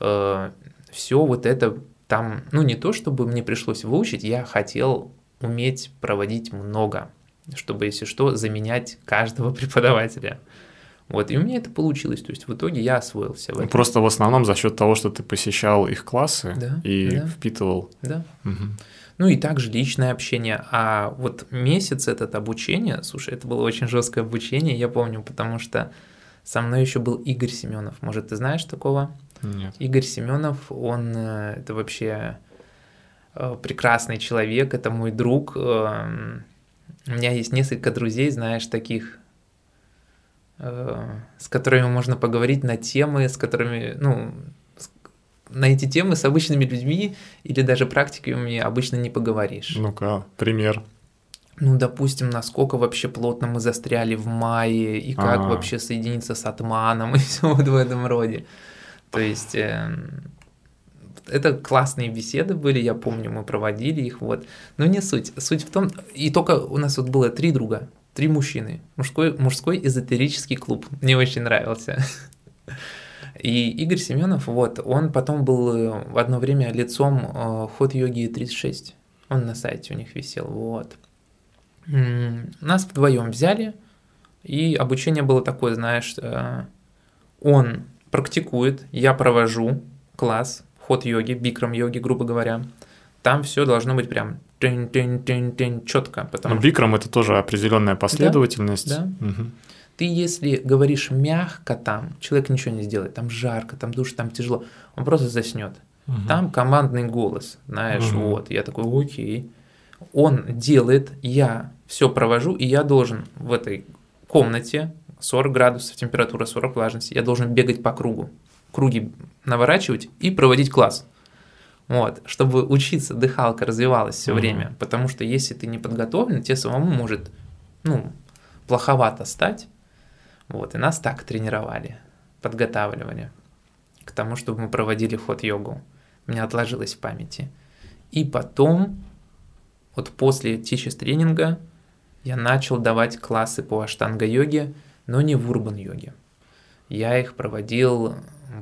Э, все вот это там, ну не то, чтобы мне пришлось выучить, я хотел уметь проводить много, чтобы, если что, заменять каждого преподавателя. Вот, и у меня это получилось. То есть в итоге я освоился в этом. Просто в основном за счет того, что ты посещал их классы да, и да, впитывал. Да. Угу. Ну и также личное общение. А вот месяц этот обучение, слушай, это было очень жесткое обучение, я помню, потому что со мной еще был Игорь Семенов. Может, ты знаешь такого? Нет. Игорь Семенов, он э, это вообще э, прекрасный человек, это мой друг. Эм, у меня есть несколько друзей, знаешь, таких, э, с которыми можно поговорить на темы, с которыми, ну, на эти темы с обычными людьми или даже практиками обычно не поговоришь. Ну-ка, пример. Ну, допустим, насколько вообще плотно мы застряли в мае, и как А. вообще соединиться с атманом, и все вот в этом роде. То есть, эм, это классные беседы были, я помню, мы проводили их, вот. Но не суть. Суть в том, и только у нас вот было три друга, три мужчины. Мужской, мужской эзотерический клуб. Мне очень нравился. И Игорь Семенов, вот, он потом был э, в одно время лицом э, ход йоги 36. Он на сайте у них висел, вот. Нас вдвоем взяли, и обучение было такое, знаешь, э, он практикует, я провожу класс, ход йоги, бикрам йоги, грубо говоря. Там все должно быть прям четко, потому что Бикрам это тоже определенная последовательность. да. Мгм. Ты, если говоришь мягко там, человек ничего не сделает, там жарко, там душ, там тяжело, он просто заснет. Мгм. Там командный голос, знаешь, Мгм. вот. Я такой, окей. Он делает, я все провожу, и я должен в этой комнате 40 градусов температура, 40 влажности, я должен бегать по кругу, круги наворачивать и проводить класс. Вот, чтобы учиться, дыхалка развивалась все Мгм. время, потому что если ты не подготовлен, тебе самому может, ну, плоховато стать. Вот, и нас так тренировали, подготавливали к тому, чтобы мы проводили ход-йогу. У меня отложилось в памяти. И потом, вот после тичес тренинга, я начал давать классы по аштанга-йоге, но не в урбан-йоге. Я их проводил,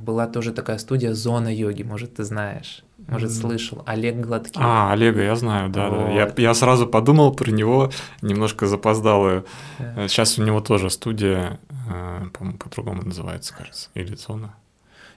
была тоже такая студия «Зона йоги», может, ты знаешь, может, слышал, Олег Гладкий. А, Олега, я знаю, да, да. Я, Вот. я сразу подумал про него, немножко запоздалую. Да. Сейчас у него тоже студия, э, по-моему, по-другому называется, кажется, или зона.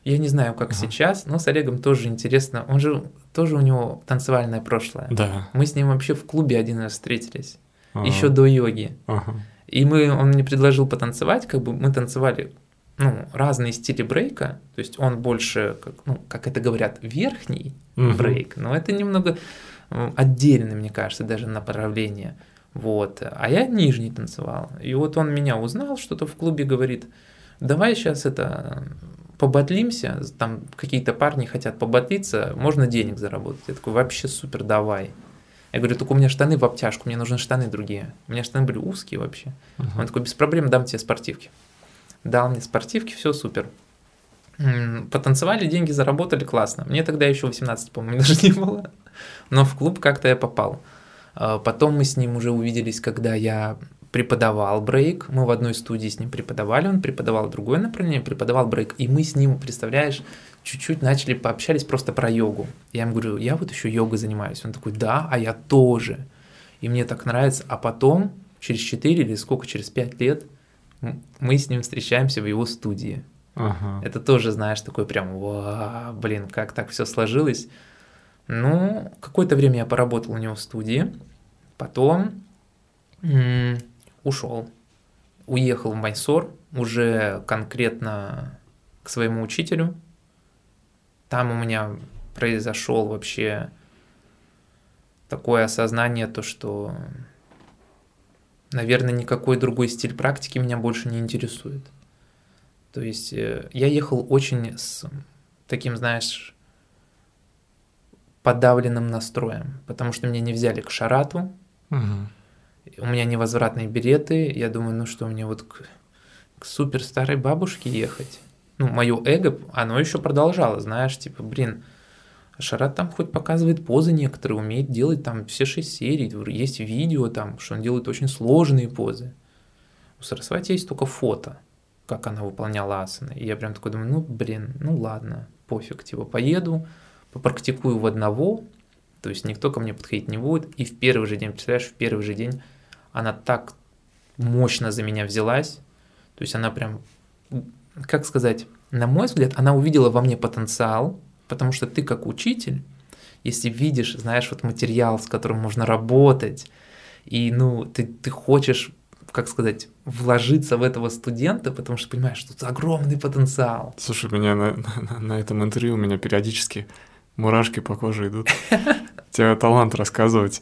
Я не знаю, как Ага. сейчас, но с Олегом тоже интересно. Он же, тоже у него танцевальное прошлое. Да. Мы с ним вообще в клубе один раз встретились, Ага. еще до йоги. Ага. И мы, он мне предложил потанцевать, как бы мы танцевали ну, разные стили брейка, то есть он больше, как, ну, как это говорят, верхний Мгм. брейк, но это немного м, отдельное, мне кажется, даже направление. Вот. А я нижний танцевал. И вот он меня узнал, что-то в клубе говорит, давай сейчас это побатлимся, там какие-то парни хотят побатлиться, можно денег заработать. Я такой, вообще супер, давай. Я говорю, только у меня штаны в обтяжку, мне нужны штаны другие. У меня штаны были узкие вообще. Ага. Он такой, без проблем, дам тебе спортивки. Дал мне спортивки, все супер. Потанцевали, деньги заработали, классно. Мне тогда еще 18, по-моему, даже не было. Но в клуб как-то я попал. А, Потом мы с ним уже увиделись, когда я преподавал брейк. Мы в одной студии с ним преподавали, он преподавал другое направление, преподавал брейк. И мы с ним, представляешь, чуть-чуть начали пообщались просто про йогу. Я ему говорю, я вот еще йогой занимаюсь. Он такой, да, а я тоже. И мне так нравится. А потом, через 4 или сколько, через 5 лет, мы с ним встречаемся в его студии. Ага. Это тоже, знаешь, такой прям, «Ва, блин, как так все сложилось. Ну, какое-то время я поработал у него в студии, потом м, ушел, уехал в Майсор, уже конкретно к своему учителю. Там у меня произошел вообще такое осознание, то что, наверное, никакой другой стиль практики меня больше не интересует. То есть э, я ехал очень с таким, знаешь, подавленным настроем, потому что меня не взяли к Шарату, Мгм. у меня невозвратные билеты, я думаю, ну что, мне вот к, к супер старой бабушке ехать? Ну, мое эго, оно еще продолжало, знаешь, типа, блин, Шарат там хоть показывает позы некоторые, умеет делать там все шесть серий, есть видео там, что он делает очень сложные позы. У Сарасвати есть только фото, как она выполняла асаны. И я прям такой думаю, ну, блин, ну ладно, пофиг, типа, поеду, попрактикую в одного, то есть никто ко мне подходить не будет. И в первый же день, представляешь, в первый же день она так мощно за меня взялась. То есть она прям, как сказать, на мой взгляд, она увидела во мне потенциал, потому что ты как учитель, если видишь, знаешь, вот материал, с которым можно работать, и, ну, ты, ты хочешь, как сказать, вложиться в этого студента, потому что понимаешь, что тут огромный потенциал. Слушай, меня на, на, на этом интервью у меня периодически мурашки по коже идут. У тебя талант рассказывать.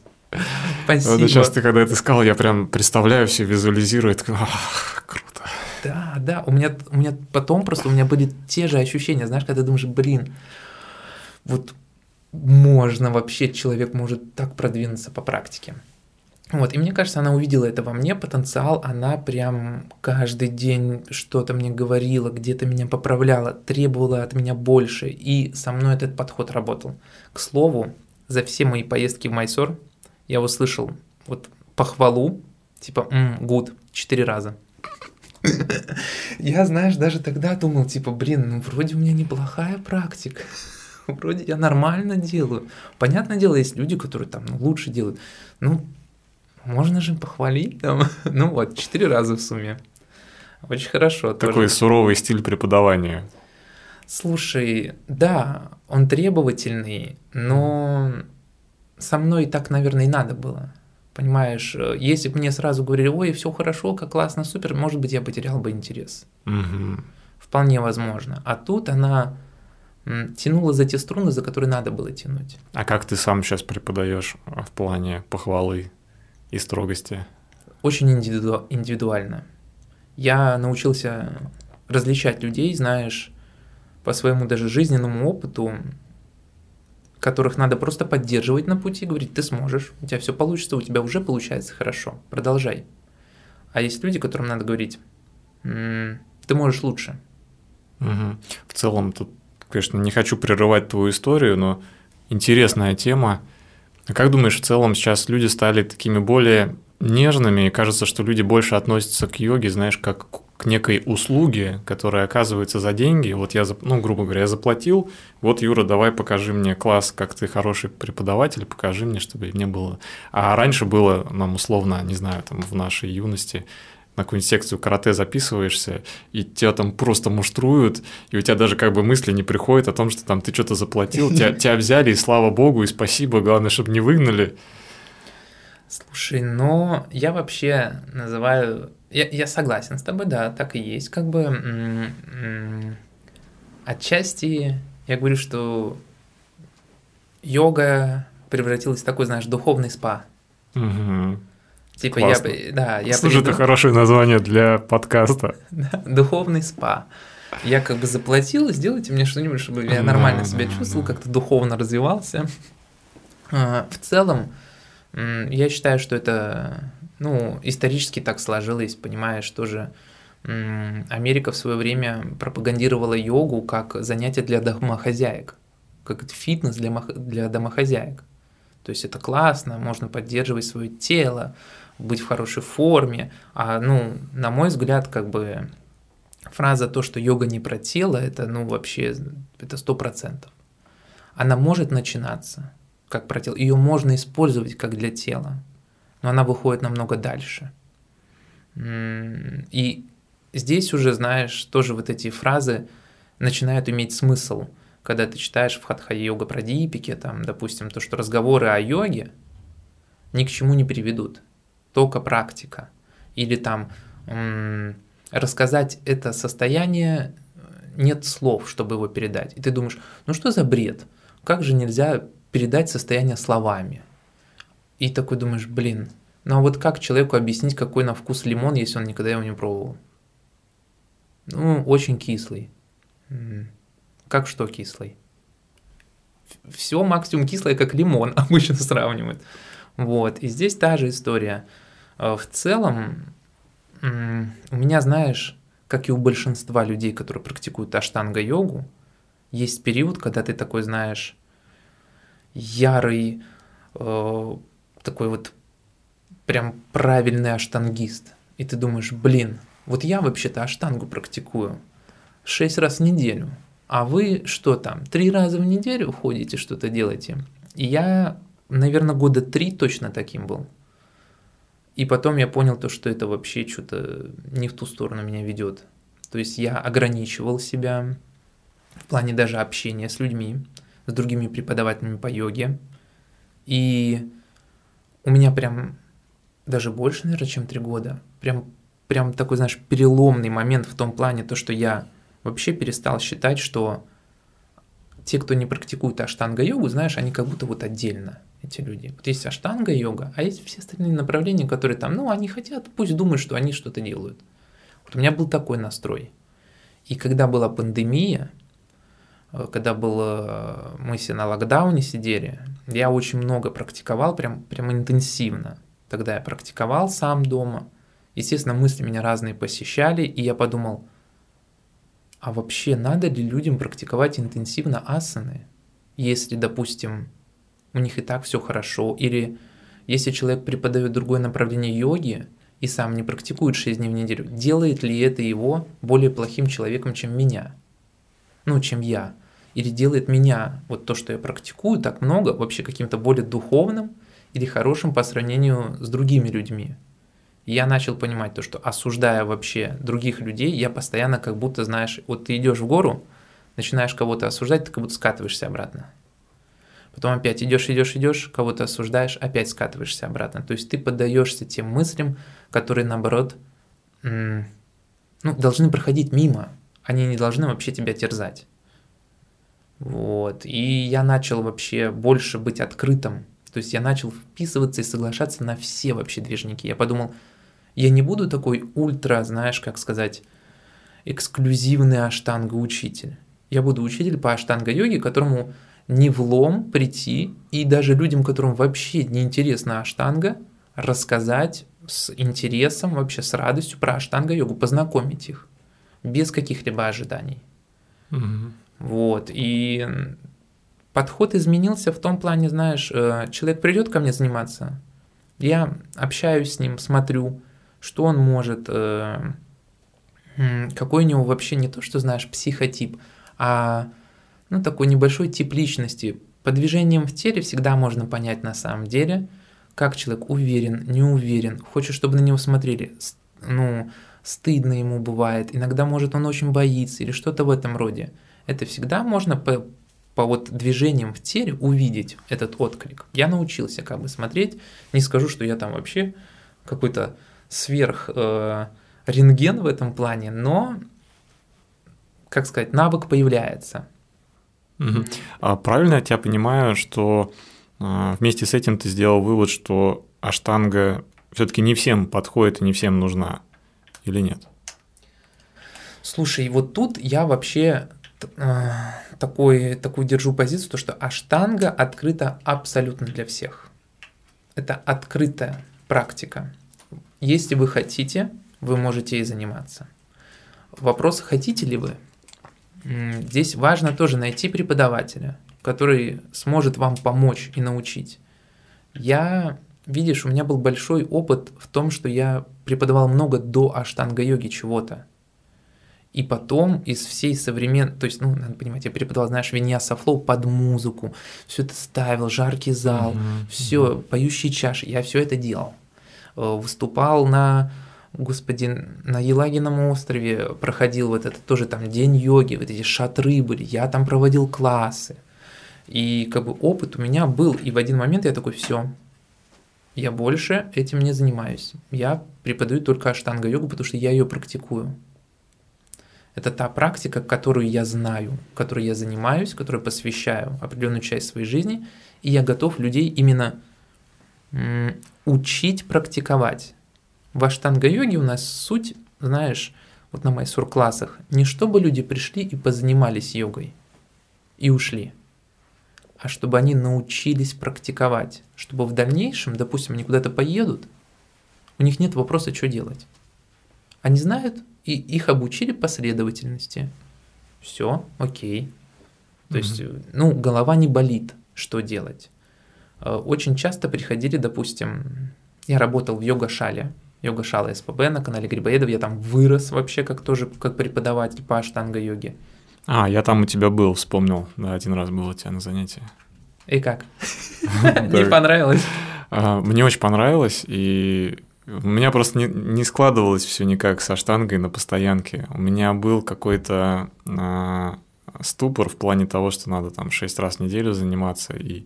Спасибо. Вот сейчас ты, когда это сказал, я прям представляю все, визуализирую, такой, ах, круто. Да, да, у меня, у меня потом просто у меня были те же ощущения, знаешь, когда ты думаешь, блин, вот можно вообще, человек может так продвинуться по практике. Вот, и мне кажется, она увидела это во мне, потенциал, она прям каждый день что-то мне говорила, где-то меня поправляла, требовала от меня больше, и со мной этот подход работал. К слову, за все мои поездки в Майсор я услышал вот похвалу, типа, гуд, четыре раза. Я, знаешь, даже тогда думал, типа, блин, ну вроде у меня неплохая практика. Вроде я нормально делаю. Понятное дело, есть люди, которые там ну, лучше делают. Ну, можно же похвалить там. Ну вот, четыре раза в сумме. Очень хорошо. Такой тоже. суровый стиль преподавания. Слушай, да, он требовательный, но со мной так, наверное, и надо было. Понимаешь, если бы мне сразу говорили, ой, все хорошо, как классно, супер, может быть, я потерял бы интерес. Угу. Вполне возможно. А тут она тянула за те струны, за которые надо было тянуть. А как ты сам сейчас преподаешь в плане похвалы и строгости? Очень индивиду... индивидуально. Я научился различать людей, знаешь, по своему даже жизненному опыту, которых надо просто поддерживать на пути, говорить, ты сможешь, у тебя все получится, у тебя уже получается хорошо, продолжай. А есть люди, которым надо говорить, ты можешь лучше. Угу. В целом тут, конечно, не хочу прерывать твою историю, но интересная тема. Как думаешь, в целом сейчас люди стали такими более нежными, и кажется, что люди больше относятся к йоге, знаешь, как к некой услуге, которая оказывается за деньги. Вот я, ну, грубо говоря, я заплатил, вот, Юра, давай покажи мне класс, как ты хороший преподаватель, покажи мне, чтобы мне было... А раньше было, нам условно, не знаю, там, в нашей юности, на какую-нибудь секцию карате записываешься, и тебя там просто муштруют, и у тебя даже как бы мысли не приходят о том, что там ты что-то заплатил, тебя, тебя взяли, и слава богу, и спасибо, главное, чтобы не выгнали. Слушай, но я вообще называю... Я, я согласен с тобой, да, так и есть. Как бы отчасти я говорю, что йога превратилась в такой, знаешь, духовный спа. Угу. Типа Классно. я, да, я Слушай, приду... это хорошее название для подкаста. Духовный спа. Я как бы заплатил, сделайте мне что-нибудь, чтобы я нормально себя чувствовал, как-то духовно развивался. А, в целом, я считаю, что это, ну, исторически так сложилось, понимаешь, тоже Америка в свое время пропагандировала йогу как занятие для домохозяек, как фитнес для, для домохозяек. То есть это классно, можно поддерживать свое тело, быть в хорошей форме. А, ну, на мой взгляд, как бы фраза то, что йога не про тело, это, ну, вообще, это сто процентов. Она может начинаться как про тело, ее можно использовать как для тела, но она выходит намного дальше. И здесь уже, знаешь, тоже вот эти фразы начинают иметь смысл, когда ты читаешь в хатха-йога про дипики, там, допустим, то, что разговоры о йоге ни к чему не приведут только практика. Или там рассказать это состояние, нет слов, чтобы его передать. И ты думаешь, ну что за бред? Как же нельзя передать состояние словами? И такой думаешь, блин, ну а вот как человеку объяснить, какой на вкус лимон, если он никогда его не пробовал? Ну, очень кислый. Как что кислый? Все максимум кислое, как лимон, обычно сравнивают. Вот, и здесь та же история. А, в целом, у меня, знаешь, как и у большинства людей, которые практикуют аштанга-йогу, есть период, когда ты такой, знаешь, ярый, э, такой вот прям правильный аштангист. И ты думаешь, блин, вот я вообще-то аштангу практикую шесть раз в неделю, а вы что там, три раза в неделю ходите, что-то делаете? И я, наверное, года три точно таким был. И потом я понял то, что это вообще что-то не в ту сторону меня ведет. То есть я ограничивал себя в плане даже общения с людьми, с другими преподавателями по йоге. И у меня прям даже больше, наверное, чем три года, прям прям такой, знаешь, переломный момент в том плане, то, что я вообще перестал считать, что те, кто не практикует аштанга-йогу, знаешь, они как будто вот отдельно, эти люди. Вот есть аштанга-йога, а есть все остальные направления, которые там, ну, они хотят, пусть думают, что они что-то делают. Вот у меня был такой настрой. И когда была пандемия, э, когда было, мы все на локдауне сидели, я очень много практиковал, прям, прям интенсивно. Тогда я практиковал сам дома. Естественно, мысли меня разные посещали, и я подумал – а вообще надо ли людям практиковать интенсивно асаны, если, допустим, у них и так все хорошо, или если человек преподает другое направление йоги и сам не практикует 6 дней в неделю, делает ли это его более плохим человеком, чем меня? Ну, чем я. Или делает меня, вот то, что я практикую так много, вообще каким-то более духовным или хорошим по сравнению с другими людьми я начал понимать то, что осуждая вообще других людей, я постоянно как будто, знаешь, вот ты идешь в гору, начинаешь кого-то осуждать, ты как будто скатываешься обратно. Потом опять идешь, идешь, идешь, кого-то осуждаешь, опять скатываешься обратно. То есть ты поддаешься тем мыслям, которые наоборот ну, должны проходить мимо. Они не должны вообще тебя терзать. Вот. И я начал вообще больше быть открытым. То есть я начал вписываться и соглашаться на все вообще движники. Я подумал, я не буду такой ультра, знаешь, как сказать, эксклюзивный аштанга-учитель. Я буду учитель по аштанга-йоге, которому не влом прийти и даже людям, которым вообще не интересна аштанга, рассказать с интересом, вообще с радостью про аштанга-йогу, познакомить их без каких-либо ожиданий. Угу. Вот, и подход изменился в том плане, знаешь, э, человек придет ко мне заниматься, я общаюсь с ним, смотрю, что он может, э, какой у него вообще не то, что знаешь, психотип, а ну, такой небольшой тип личности. По движениям в теле всегда можно понять на самом деле, как человек уверен, не уверен, хочет, чтобы на него смотрели, ну, стыдно ему бывает, иногда, может, он очень боится или что-то в этом роде. Это всегда можно по, по вот движениям в теле увидеть этот отклик. Я научился как бы смотреть, не скажу, что я там вообще какой-то сверх э, рентген в этом плане, но, как сказать, навык появляется. Угу. А правильно я тебя понимаю, что э, вместе с этим ты сделал вывод, что аштанга все-таки не всем подходит и не всем нужна, или нет? Слушай, вот тут я вообще э, такой, такую держу позицию, то что аштанга открыта абсолютно для всех. Это открытая практика. Если вы хотите, вы можете и заниматься. Вопрос, хотите ли вы? Здесь важно тоже найти преподавателя, который сможет вам помочь и научить. Я, видишь, у меня был большой опыт в том, что я преподавал много до аштанга-йоги чего-то. И потом из всей современной, то есть, ну, надо понимать, я преподавал, знаешь, виньяса флоу под музыку, все это ставил, жаркий зал, mm-hmm. все, поющие чаши, я все это делал. Э, выступал на господи, на Елагином острове проходил вот этот тоже там день йоги, вот эти шатры были, я там проводил классы. И как бы опыт у меня был, и в один момент я такой, все, я больше этим не занимаюсь. Я преподаю только аштанга-йогу, потому что я ее практикую. Это та практика, которую я знаю, которой я занимаюсь, которой посвящаю определенную часть своей жизни, и я готов людей именно учить практиковать. В аштанга-йоге у нас суть, знаешь, вот на майсур-классах, не чтобы люди пришли и позанимались йогой и ушли, а чтобы они научились практиковать, чтобы в дальнейшем, допустим, они куда-то поедут, у них нет вопроса, что делать. Они знают, и их обучили последовательности. Все, окей. То mm-hmm. есть, ну, голова не болит, что делать. Э, очень часто приходили, допустим, я работал в йога-шале, йога-шала СПБ на канале Грибоедов, я там вырос вообще как тоже как преподаватель по аштанга-йоге. А, я там у тебя был, вспомнил, да, один раз был у тебя на занятии. И как? Не понравилось? А, мне очень понравилось, и у меня просто не, не складывалось все никак со штангой на постоянке. У меня был какой-то а, ступор в плане того, что надо там 6 раз в неделю заниматься, и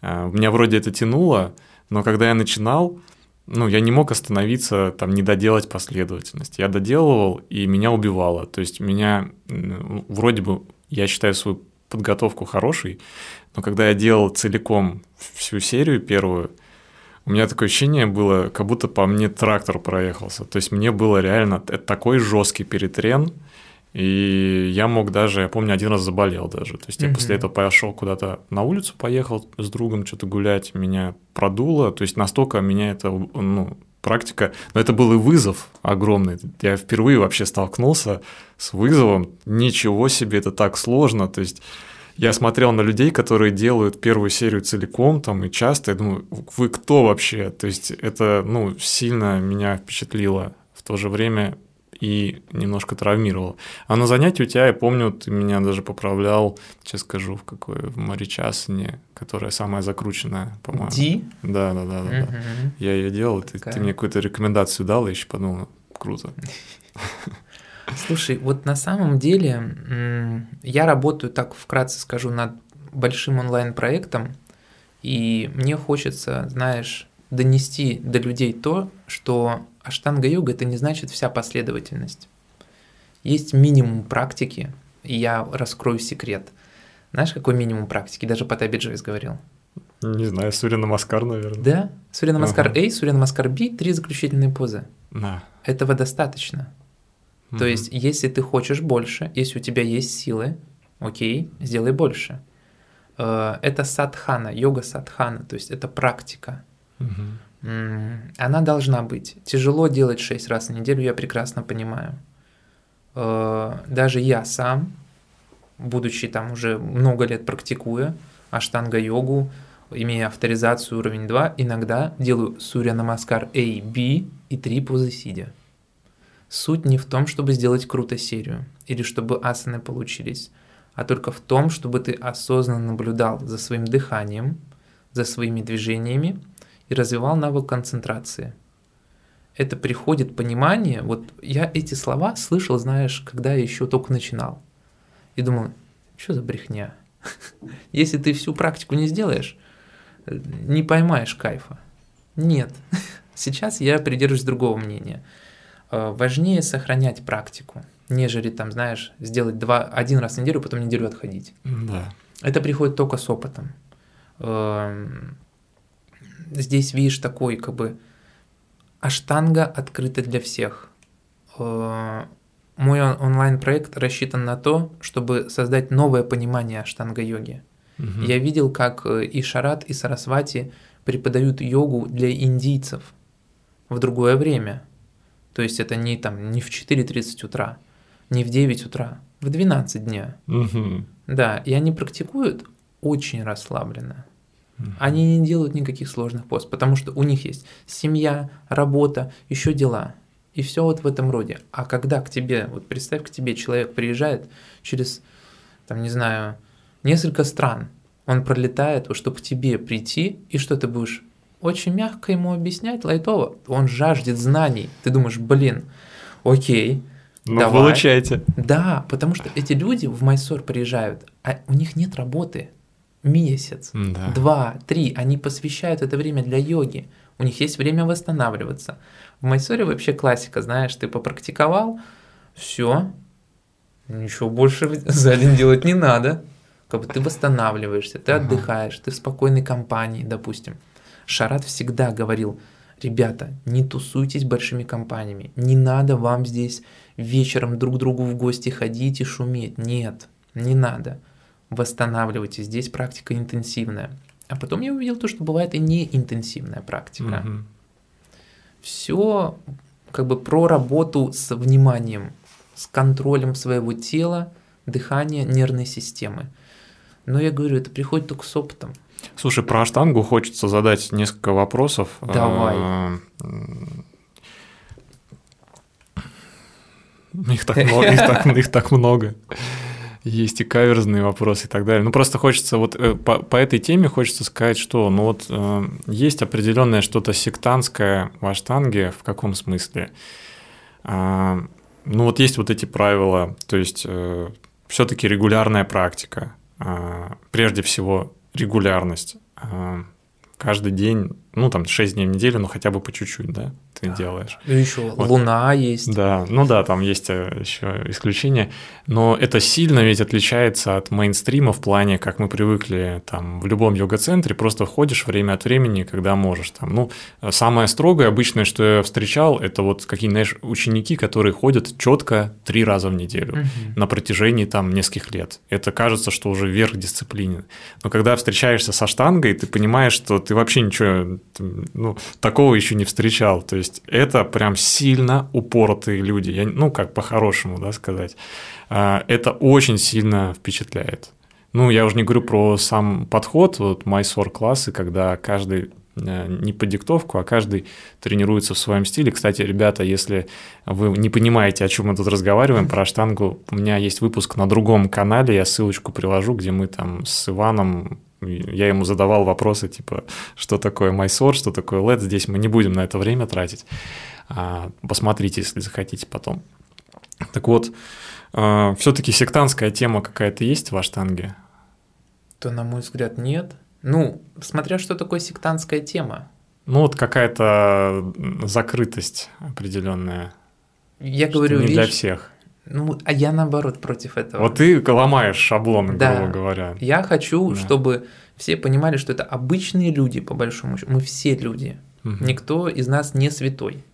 а, меня вроде это тянуло, но когда я начинал, ну, я не мог остановиться, там, не доделать последовательность. Я доделывал, и меня убивало. То есть меня, вроде бы, я считаю свою подготовку хорошей, но когда я делал целиком всю серию первую, у меня такое ощущение было, как будто по мне трактор проехался. То есть мне было реально такой жесткий перетрен, и я мог даже, я помню, один раз заболел даже. То есть я после этого пошел куда-то на улицу, поехал с другом что-то гулять, меня продуло. То есть настолько меня это, ну, практика, но это был и вызов огромный. Я впервые вообще столкнулся с вызовом. Ничего себе, это так сложно. То есть я смотрел на людей, которые делают первую серию целиком там и часто, я думаю, вы кто вообще? То есть это, ну, сильно меня впечатлило. В то же время и немножко травмировал. А на занятии у тебя, я помню, ты меня даже поправлял, сейчас скажу, в какой, в Маричасане, которая самая закрученная, по-моему. Ди? Да, да, да, да. да. Я ее делал, ты, ты мне какую-то рекомендацию дал, и еще подумал, круто. Слушай, вот на самом деле я работаю, так вкратце скажу, над большим онлайн-проектом, и мне хочется, знаешь, донести до людей то, что аштанга-йога – это не значит вся последовательность. Есть минимум практики, и я раскрою секрет. Знаешь, какой минимум практики? Даже Патаби Джойс говорил. Не знаю, Сурья Намаскар, наверное. Да, Сурья Намаскар ага. A, Сурья Намаскар B, три заключительные позы. Да. Этого достаточно. Угу. То есть, если ты хочешь больше, если у тебя есть силы, окей, сделай больше. Э, это садхана, йога садхана, то есть это практика. Угу. Она должна быть. Тяжело делать 6 раз в неделю, я прекрасно понимаю. Э, даже я сам, будучи там уже много лет практикуя аштанга-йогу, имея авторизацию уровень 2, иногда делаю сурья намаскар A, B и 3 позы сидя. Суть не в том, чтобы сделать круто серию или чтобы асаны получились, а только в том, чтобы ты осознанно наблюдал за своим дыханием, за своими движениями и развивал навык концентрации. Это приходит понимание, вот я эти слова слышал, знаешь, когда я еще только начинал. И думал, что за брехня? Если ты всю практику не сделаешь, не поймаешь кайфа. Нет. Сейчас я придерживаюсь другого мнения. Э, важнее сохранять практику, нежели там, знаешь, сделать два, один раз в неделю, потом неделю отходить. Да. Это приходит только с опытом. Здесь видишь такой как бы аштанга открыта для всех. Э, мой онлайн-проект рассчитан на то, чтобы создать новое понимание аштанга-йоги. Угу. Я видел, как э, и Шарат, и Сарасвати преподают йогу для индийцев в другое время. То есть это не, там, не в 4.30 утра, не в 9 утра, в 12 дня. Угу. Да, и они практикуют очень расслабленно. Они не делают никаких сложных пост, потому что у них есть семья, работа, еще дела. И все вот в этом роде. А когда к тебе, вот представь, к тебе человек приезжает через, там, не знаю, несколько стран, он пролетает, чтобы к тебе прийти, и что ты будешь очень мягко ему объяснять, лайтово. Он жаждет знаний. Ты думаешь, блин, окей, ну, давай. получайте. Да, потому что эти люди в Майсор приезжают, а у них нет работы месяц, да. два, три, они посвящают это время для йоги. У них есть время восстанавливаться. В Майсоре вообще классика, знаешь, ты попрактиковал, все, ничего больше за день делать не надо. Как бы ты восстанавливаешься, ты ага. отдыхаешь, ты в спокойной компании, допустим. Шарат всегда говорил, ребята, не тусуйтесь большими компаниями, не надо вам здесь вечером друг другу в гости ходить и шуметь. Нет, не надо восстанавливайте. Здесь практика интенсивная. А потом я увидел то, что бывает и неинтенсивная практика. Угу. Все как бы про работу с вниманием, с контролем своего тела, дыхания, нервной системы. Но я говорю, это приходит только с опытом. Слушай, про аштангу хочется задать несколько вопросов. Давай. А, их так много. Их так, их так много есть и каверзные вопросы и так далее. Ну, просто хочется вот э, по, по этой теме хочется сказать, что ну вот э, есть определенное что-то сектантское в аштанге, в каком смысле? А, ну, вот есть вот эти правила, то есть э, все-таки регулярная практика, а, прежде всего регулярность. А, каждый день ну, там, 6 дней в неделю, но хотя бы по чуть-чуть, да, ты да. делаешь. И еще вот. луна есть. Да, ну да, там есть э, еще исключения, но это сильно ведь отличается от мейнстрима в плане, как мы привыкли там в любом йога-центре, просто входишь время от времени, когда можешь там. Ну, самое строгое, обычное, что я встречал, это вот какие, знаешь, ученики, которые ходят четко три раза в неделю угу. на протяжении там нескольких лет. Это кажется, что уже верх дисциплины. Но когда встречаешься со штангой, ты понимаешь, что ты вообще ничего ну, такого еще не встречал. То есть это прям сильно упоротые люди. Я, ну, как по-хорошему, да, сказать. А, это очень сильно впечатляет. Ну, я уже не говорю про сам подход, вот Mysore классы, когда каждый э, не по диктовку, а каждый тренируется в своем стиле. Кстати, ребята, если вы не понимаете, о чем мы тут разговариваем, про штангу, у меня есть выпуск на другом канале, я ссылочку приложу, где мы там с Иваном я ему задавал вопросы, типа, что такое Mysore, что такое LED, здесь мы не будем на это время тратить. А, посмотрите, если захотите потом. Так вот, а, все-таки сектантская тема какая-то есть в Аштанге? То, на мой взгляд, нет. Ну, смотря что такое сектантская тема. Ну, вот какая-то закрытость определенная. Я говорю, не видишь, для всех. Ну, а я наоборот против этого. Вот ты ломаешь шаблон, да. грубо говоря. Я хочу, да. чтобы все понимали, что это обычные люди, по большому счету. Мы все люди. Угу. Никто из нас не святой.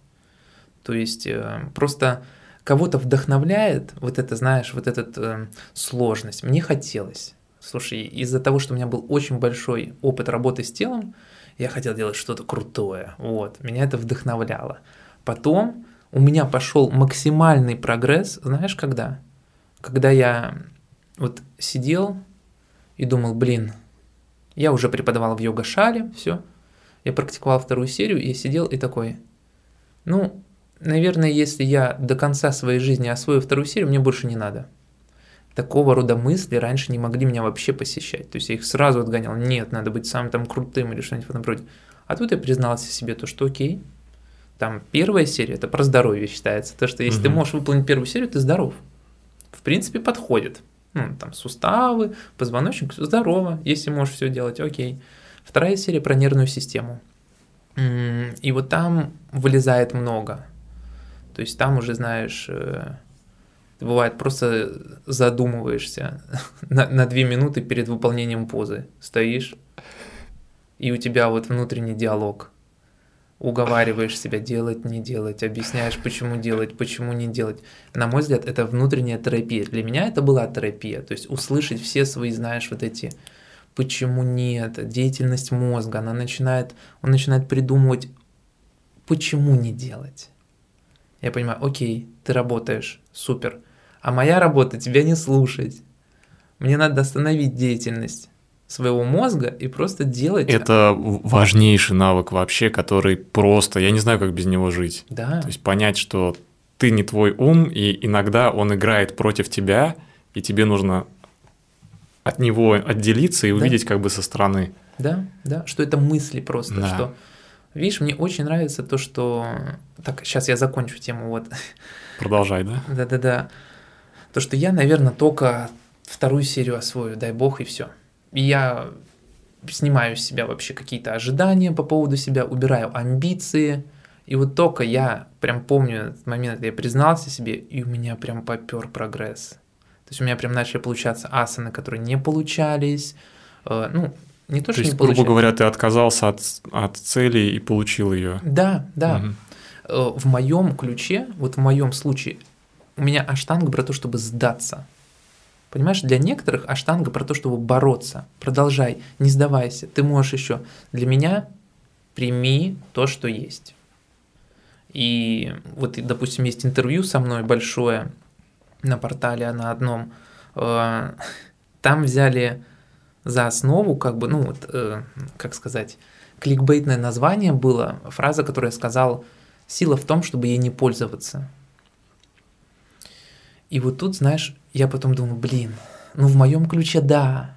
То есть э, просто кого-то вдохновляет вот это, знаешь, вот эта э, сложность. Мне хотелось. Слушай, из-за того, что у меня был очень большой опыт работы с телом, я хотел делать что-то крутое. Вот, меня это вдохновляло. Потом у меня пошел максимальный прогресс, знаешь, когда? Когда я вот сидел и думал, блин, я уже преподавал в йога-шале, все, я практиковал вторую серию, и я сидел и такой, ну, наверное, если я до конца своей жизни освою вторую серию, мне больше не надо. Такого рода мысли раньше не могли меня вообще посещать. То есть я их сразу отгонял. Нет, надо быть самым там крутым или что-нибудь в этом роде. А тут я признался себе то, что окей, там первая серия это про здоровье считается. То, что если угу. ты можешь выполнить первую серию, ты здоров. В принципе, подходит. Ну, там суставы, позвоночник, здорово. Если можешь все делать, окей. Вторая серия про нервную систему. И вот там вылезает много. То есть там уже, знаешь, э, бывает просто задумываешься на, на две минуты перед выполнением позы. Стоишь, и у тебя вот внутренний диалог – уговариваешь себя делать, не делать, объясняешь, почему делать, почему не делать. На мой взгляд, это внутренняя терапия. Для меня это была терапия. То есть услышать все свои, знаешь, вот эти почему нет, деятельность мозга, она начинает, он начинает придумывать, почему не делать. Я понимаю, окей, ты работаешь, супер. А моя работа тебя не слушать. Мне надо остановить деятельность своего мозга и просто делать. Это важнейший навык вообще, который просто, я не знаю, как без него жить. Да. То есть понять, что ты не твой ум, и иногда он играет против тебя, и тебе нужно от него отделиться и увидеть да. как бы со стороны. Да, да, что это мысли просто, да. что Видишь, мне очень нравится то, что... Так, сейчас я закончу тему, вот. Продолжай, да? Да-да-да. То, что я, наверное, только вторую серию освою, дай бог, и все я снимаю с себя вообще какие-то ожидания по поводу себя, убираю амбиции. И вот только я прям помню этот момент, я признался себе, и у меня прям попер прогресс. То есть у меня прям начали получаться асаны, которые не получались. Э, ну, не то, то что есть, не получались. грубо говоря, ты отказался от, от цели и получил ее. Да, да. Угу. В моем ключе, вот в моем случае, у меня аштанга про то, чтобы сдаться. Понимаешь, для некоторых аштанга про то, чтобы бороться. Продолжай, не сдавайся, ты можешь еще. Для меня прими то, что есть. И вот, допустим, есть интервью со мной большое на портале, на одном. Э, там взяли за основу, как бы, ну вот, э, как сказать, кликбейтное название было, фраза, которую я сказал, сила в том, чтобы ей не пользоваться. И вот тут, знаешь, я потом думаю, блин, ну в моем ключе да,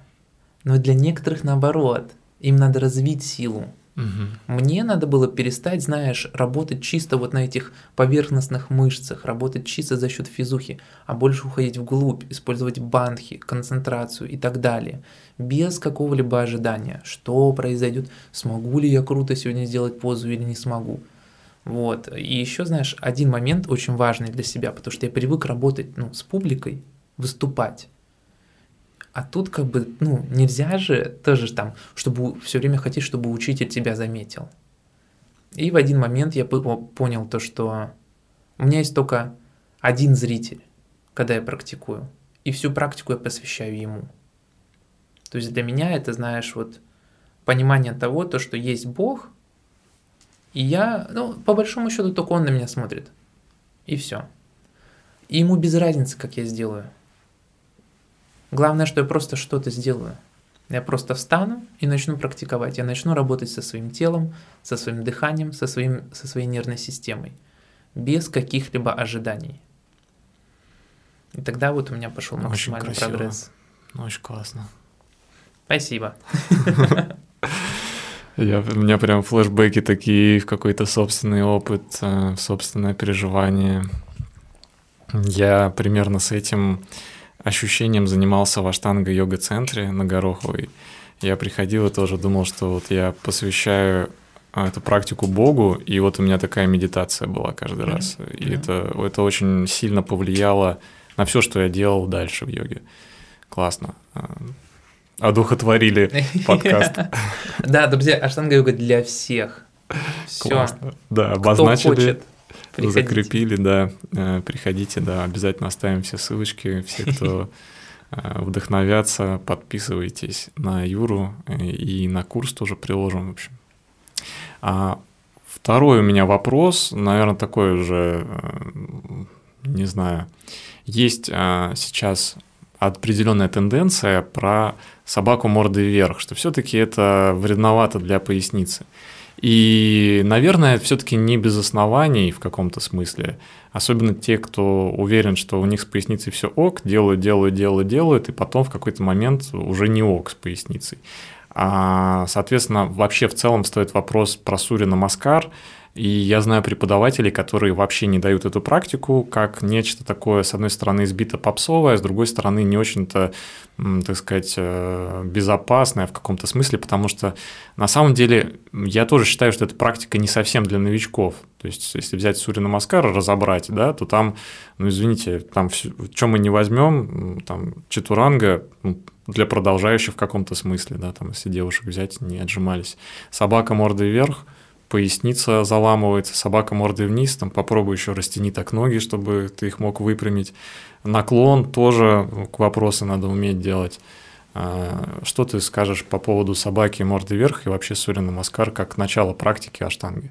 но для некоторых наоборот. Им надо развить силу, Угу. Мне надо было перестать, знаешь, работать чисто вот на этих поверхностных мышцах, работать чисто за счет физухи, а больше уходить вглубь, использовать банхи, концентрацию и так далее, без какого-либо ожидания, что произойдет, смогу ли я круто сегодня сделать позу или не смогу. Вот. И еще, знаешь, один момент очень важный для себя, потому что я привык работать ну, с публикой, выступать. А тут как бы, ну, нельзя же тоже там, чтобы все время хотеть, чтобы учитель тебя заметил. И в один момент я понял то, что у меня есть только один зритель, когда я практикую. И всю практику я посвящаю ему. То есть для меня это, знаешь, вот понимание того, то, что есть Бог, и я, ну, по большому счету, только он на меня смотрит. И все. И ему без разницы, как я сделаю. Главное, что я просто что-то сделаю. Я просто встану и начну практиковать. Я начну работать со своим телом, со своим дыханием, со, своим, со своей нервной системой. Без каких-либо ожиданий. И тогда вот у меня пошел максимальный Очень прогресс. Очень классно. Спасибо. Я, у меня прям флешбеки такие в какой-то собственный опыт, э, собственное переживание. Я примерно с этим ощущением занимался в аштанга-йога-центре на Гороховой. Я приходил и тоже думал, что вот я посвящаю а, эту практику Богу, и вот у меня такая медитация была каждый раз. И mm-hmm. это, это очень сильно повлияло на все, что я делал дальше в йоге. Классно. Одухотворили подкаст. Да, друзья, аштанга-йога для всех. Все. Да, обозначили Приходите. Закрепили, да. Э, приходите, да. Обязательно оставим все ссылочки. Все, кто э, вдохновятся, подписывайтесь на Юру э, и на курс тоже приложим, в общем. А второй у меня вопрос, наверное, такой уже, не знаю, есть сейчас определенная тенденция про собаку мордой вверх, что все-таки это вредновато для поясницы. И, наверное, все-таки не без оснований в каком-то смысле. Особенно те, кто уверен, что у них с поясницей все ок, делают, делают, делают, делают, и потом в какой-то момент уже не ок с поясницей. А, соответственно, вообще в целом стоит вопрос про Сурина Маскар – и я знаю преподавателей, которые вообще не дают эту практику как нечто такое, с одной стороны, избито попсовое, с другой стороны, не очень-то, так сказать, э, безопасное в каком-то смысле, потому что на самом деле я тоже считаю, что эта практика не совсем для новичков. То есть, если взять Сурина Маскара, разобрать, да, то там, ну извините, там чем мы не возьмем, там Четуранга ну, для продолжающих в каком-то смысле, да, там, если девушек взять, не отжимались. Собака мордой вверх – поясница заламывается, собака мордой вниз, там попробуй еще растяни так ноги, чтобы ты их мог выпрямить. Наклон тоже к вопросу надо уметь делать. А, что ты скажешь по поводу собаки мордой вверх и вообще Сурина Маскар как начало практики аштанги?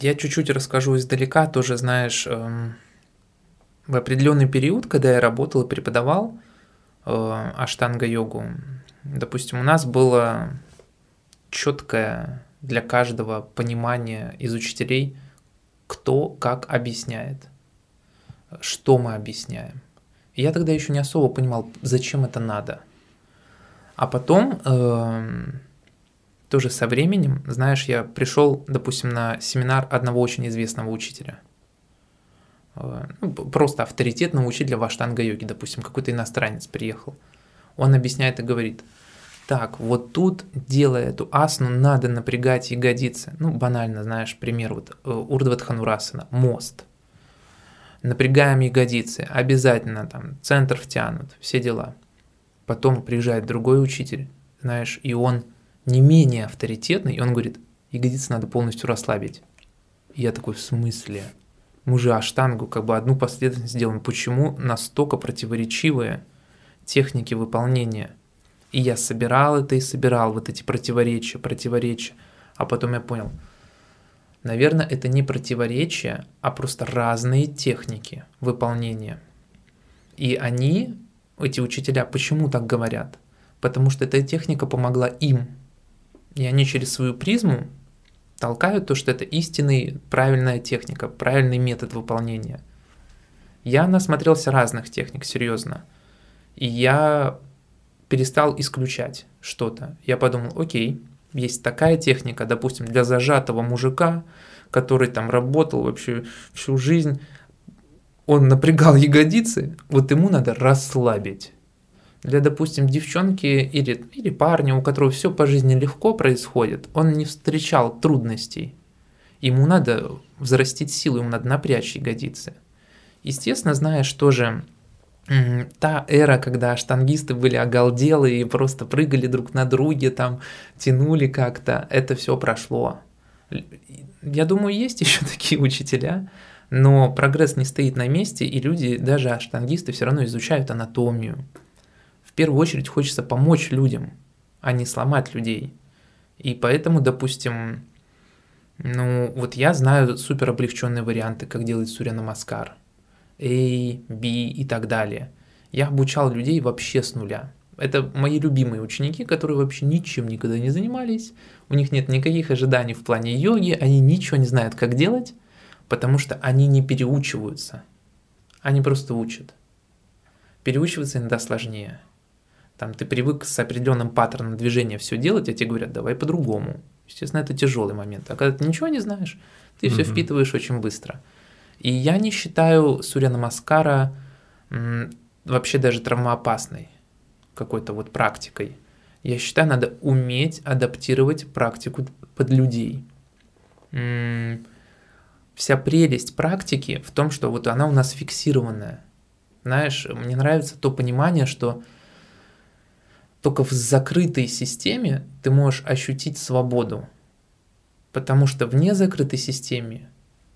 Я чуть-чуть расскажу издалека, тоже знаешь, в определенный период, когда я работал и преподавал э, аштанга-йогу, допустим, у нас было четкое для каждого понимание из учителей, кто как объясняет, что мы объясняем. Я тогда еще не особо понимал, зачем это надо. А потом, э, тоже со временем, знаешь, я пришел, допустим, на семинар одного очень известного учителя. Э, ну, просто авторитетного учителя в аштанга-йоге, допустим, какой-то иностранец приехал. Он объясняет и говорит – так, вот тут, делая эту асну, надо напрягать ягодицы. Ну, банально, знаешь, пример, вот э, Урдватханурасана, мост. Напрягаем ягодицы, обязательно там центр втянут, все дела. Потом приезжает другой учитель, знаешь, и он не менее авторитетный, и он говорит, ягодицы надо полностью расслабить. Я такой, в смысле? Мы же аштангу как бы одну последовательность делаем. Почему настолько противоречивые техники выполнения – и я собирал это и собирал вот эти противоречия, противоречия. А потом я понял, наверное, это не противоречия, а просто разные техники выполнения. И они, эти учителя, почему так говорят? Потому что эта техника помогла им. И они через свою призму толкают то, что это истинный, правильная техника, правильный метод выполнения. Я насмотрелся разных техник, серьезно. И я перестал исключать что-то. Я подумал, окей, Есть такая техника, допустим, для зажатого мужика, который там работал вообще всю жизнь, он напрягал ягодицы, вот ему надо расслабить. Для, допустим, девчонки или, или парня, у которого все по жизни легко происходит, он не встречал трудностей. Ему надо взрастить силу, ему надо напрячь ягодицы. Естественно, знаешь тоже, та эра, когда штангисты были оголделы и просто прыгали друг на друге, там тянули как-то, это все прошло. Я думаю, есть еще такие учителя, но прогресс не стоит на месте, и люди, даже штангисты, все равно изучают анатомию. В первую очередь хочется помочь людям, а не сломать людей. И поэтому, допустим, ну вот я знаю супер облегченные варианты, как делать Сурья Намаскар – A, B и так далее. Я обучал людей вообще с нуля. Это мои любимые ученики, которые вообще ничем никогда не занимались, у них нет никаких ожиданий в плане йоги, они ничего не знают, как делать, потому что они не переучиваются, они просто учат. Переучиваться иногда сложнее. Там ты привык с определенным паттерном движения все делать, а тебе говорят, давай по-другому. Естественно, это тяжелый момент. А когда ты ничего не знаешь, ты mm-hmm. все впитываешь очень быстро. И я не считаю Сурья Намаскара вообще даже травмоопасной какой-то вот практикой. Я считаю, надо уметь адаптировать практику под людей. Вся прелесть практики в том, что вот она у нас фиксированная. Знаешь, мне нравится то понимание, что только в закрытой системе ты можешь ощутить свободу. Потому что вне закрытой системы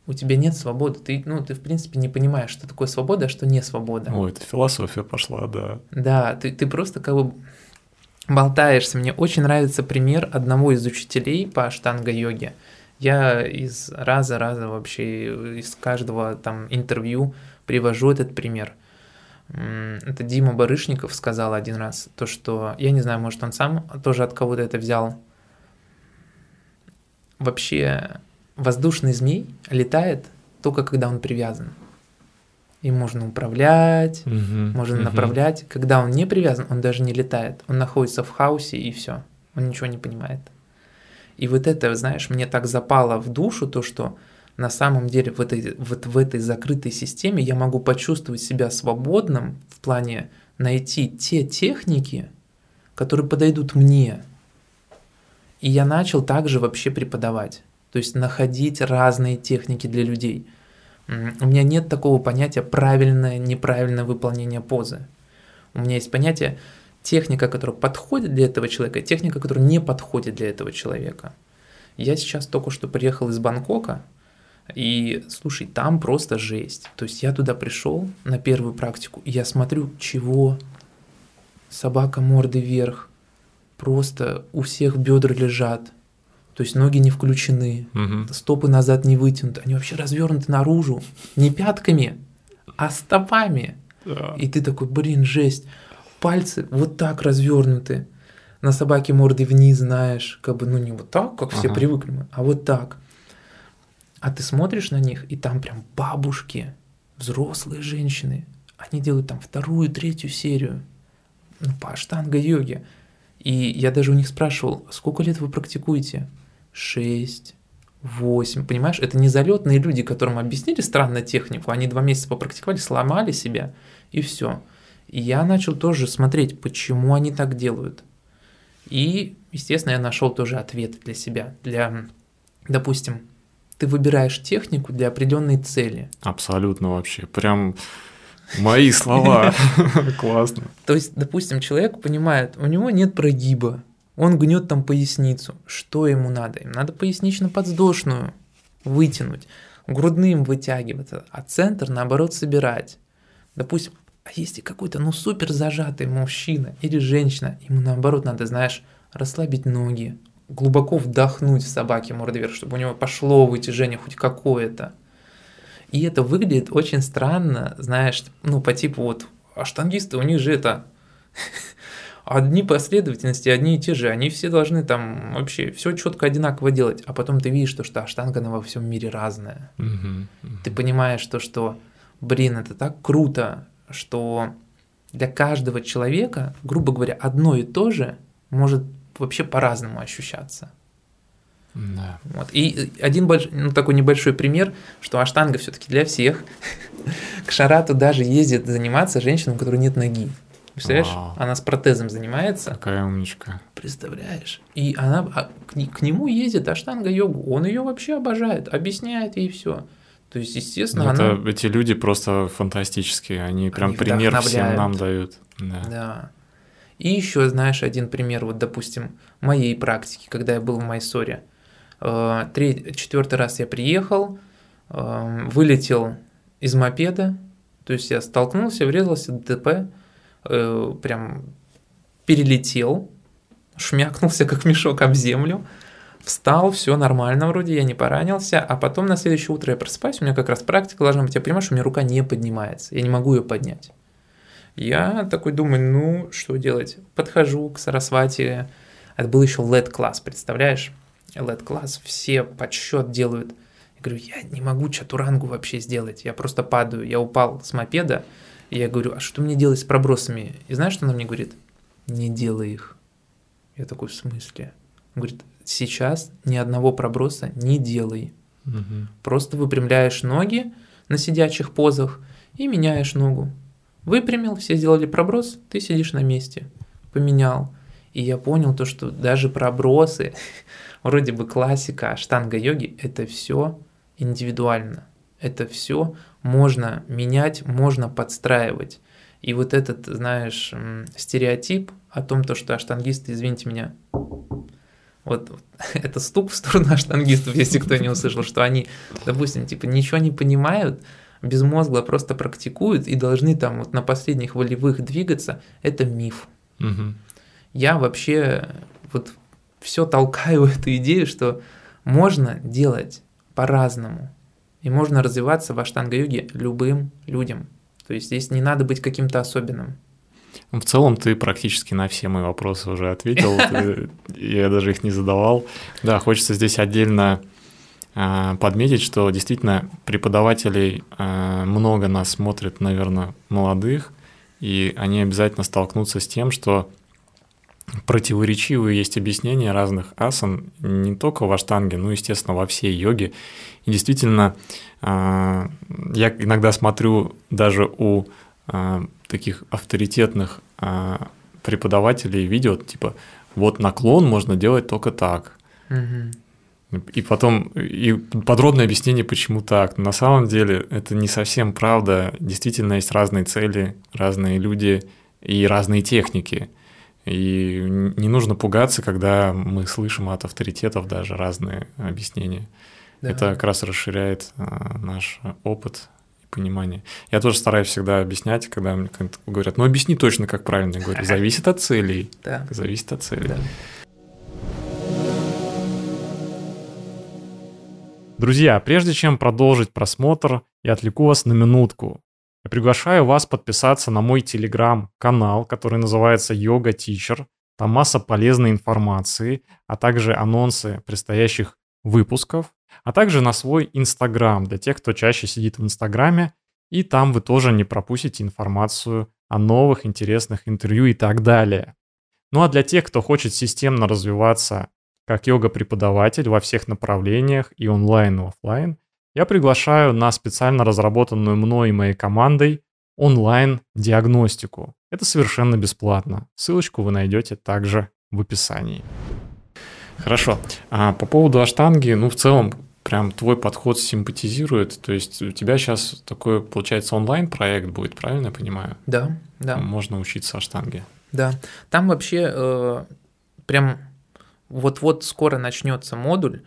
у тебя нет свободы. Ты, ну, ты, в принципе, не понимаешь, что такое свобода, а что не свобода. Ой, это философия пошла, да. Да, ты, ты просто как бы болтаешься. Мне очень нравится пример одного из учителей по штанга-йоге. Я из раза-раза вообще, из каждого там интервью привожу этот пример. Это Дима Барышников сказал один раз, то, что, я не знаю, может он сам тоже от кого-то это взял. Вообще воздушный змей летает только когда он привязан. Им можно управлять, угу, можно угу. направлять. Когда он не привязан, он даже не летает. Он находится в хаосе и все. Он ничего не понимает. И вот это, знаешь, мне так запало в душу, то, что на самом деле в этой, вот в этой закрытой системе я могу почувствовать себя свободным в плане найти те техники, которые подойдут мне. И я начал также вообще преподавать. То есть находить разные техники для людей. У меня нет такого понятия правильное, неправильное выполнение позы. У меня есть понятие техника, которая подходит для этого человека, техника, которая не подходит для этого человека. Я сейчас только что приехал из Бангкока, и слушай, там просто жесть. То есть я туда пришел на первую практику, и я смотрю, чего? Собака морды вверх. Просто у всех бедра лежат. То есть ноги не включены, угу. стопы назад не вытянуты, они вообще развернуты наружу, не пятками, а стопами. Да. И ты такой, блин, жесть. Пальцы вот так развернуты. На собаке морды вниз, знаешь, как бы, ну не вот так, как все ага. привыкли мы, а вот так. А ты смотришь на них, и там прям бабушки, взрослые женщины, они делают там вторую, третью серию ну, по аштанга-йоге. И я даже у них спрашивал, сколько лет вы практикуете? 6, 8. Понимаешь, это не залетные люди, которым объяснили странную технику. Они два месяца попрактиковали, сломали себя, и все. И я начал тоже смотреть, почему они так делают. И, естественно, я нашел тоже ответ для себя. Для, допустим, ты выбираешь технику для определенной цели. Абсолютно вообще. Прям мои слова. Классно. То есть, допустим, человек понимает, у него нет прогиба, он гнет там поясницу. Что ему надо? Им надо пояснично-подвздошную вытянуть, грудным вытягиваться, а центр наоборот собирать. Допустим, а если какой-то ну супер зажатый мужчина или женщина, ему наоборот надо, знаешь, расслабить ноги, глубоко вдохнуть в собаке морды вверх, чтобы у него пошло вытяжение хоть какое-то. И это выглядит очень странно, знаешь, ну по типу вот, а штангисты, у них же это одни последовательности, одни и те же, они все должны там вообще все четко одинаково делать, а потом ты видишь, то, что аштанга она во всем мире разная. Угу, угу. Ты понимаешь то, что, блин, это так круто, что для каждого человека, грубо говоря, одно и то же может вообще по-разному ощущаться. Да. Вот. И один больш... ну, такой небольшой пример, что аштанга все-таки для всех. К шарату даже ездит заниматься женщина, у которой нет ноги. Представляешь? Вау. Она с протезом занимается. Какая умничка. Представляешь? И она а, к, к нему ездит аштанга йогу. Он ее вообще обожает, объясняет ей все. То есть, естественно, Ну, она. это, эти люди просто фантастические. Они прям Они пример всем нам дают. Да. Да. И еще, знаешь, один пример, вот, допустим, моей практики, когда я был в Майсоре. Э, Третий, четвертый раз я приехал, э, вылетел из мопеда, то есть я столкнулся, врезался в ДТП, э, прям перелетел, шмякнулся как мешок об землю, встал, все нормально вроде, я не поранился, а потом на следующее утро я просыпаюсь, у меня как раз практика должна быть, я понимаю, что у меня рука не поднимается, я не могу ее поднять. Я такой думаю, ну, что делать? Подхожу к Сарасвати. Это был еще LED-класс, представляешь? LED-класс, все подсчет делают. Я говорю, я не могу чатурангу вообще сделать. Я просто падаю. Я упал с мопеда. И я говорю, а что мне делать с пробросами? И знаешь, что она мне говорит? Не делай их. Я такой, в смысле? Он говорит, сейчас ни одного проброса не делай. Мгм. Просто выпрямляешь ноги на сидячих позах и меняешь ногу. Выпрямил, все сделали проброс, ты сидишь на месте. Поменял. И я понял то, что даже пробросы, вроде бы классика аштанга йоги, это все индивидуально. Это все можно менять, можно подстраивать. И вот этот, знаешь, стереотип о том, то, что аштангисты, извините меня, вот, это стук в сторону аштангистов, если кто не услышал, что они, допустим, типа ничего не понимают, безмозгло просто практикуют и должны там вот на последних волевых двигаться, это миф. Мгм. Я вообще вот все толкаю эту идею, что можно делать по-разному. И можно развиваться в аштанга-йоге любым людям. То есть здесь не надо быть каким-то особенным. В целом ты практически на все мои вопросы уже ответил. Я даже их не задавал. Да, хочется здесь отдельно а, подметить, что действительно преподавателей а, много нас смотрит, наверное, молодых, и они обязательно столкнутся с тем, что противоречивые есть объяснения разных асан, не только в аштанге, но, естественно, во всей йоге. И действительно, а, я иногда смотрю даже у а, таких авторитетных а, преподавателей видео, типа, вот наклон можно делать только так. И потом и подробное объяснение, почему так. На самом деле это не совсем правда. Действительно есть разные цели, разные люди и разные техники. И не нужно пугаться, когда мы слышим от авторитетов даже разные объяснения. Да. Это как раз расширяет а, наш опыт и понимание. Я тоже стараюсь всегда объяснять, когда мне говорят, ну объясни точно, как правильно. Я говорю, зависит от целей. Да. Зависит от целей. Да. Друзья, прежде чем продолжить просмотр, я отвлеку вас на минутку. Я приглашаю вас подписаться на мой телеграм-канал, который называется Yoga Teacher. Там масса полезной информации, а также анонсы предстоящих выпусков, а также на свой инстаграм для тех, кто чаще сидит в инстаграме. И там вы тоже не пропустите информацию о новых интересных интервью и так далее. Ну а для тех, кто хочет системно развиваться как йога-преподаватель во всех направлениях и онлайн, и офлайн, я приглашаю на специально разработанную мной и моей командой онлайн-диагностику. Это совершенно бесплатно. Ссылочку вы найдете также в описании. Хорошо. А по поводу аштанги, ну, в целом, прям твой подход симпатизирует. То есть у тебя сейчас такой, получается, онлайн-проект будет, правильно я понимаю? Да, да. Можно учиться аштанге. Да, там вообще э, прям вот-вот скоро начнется модуль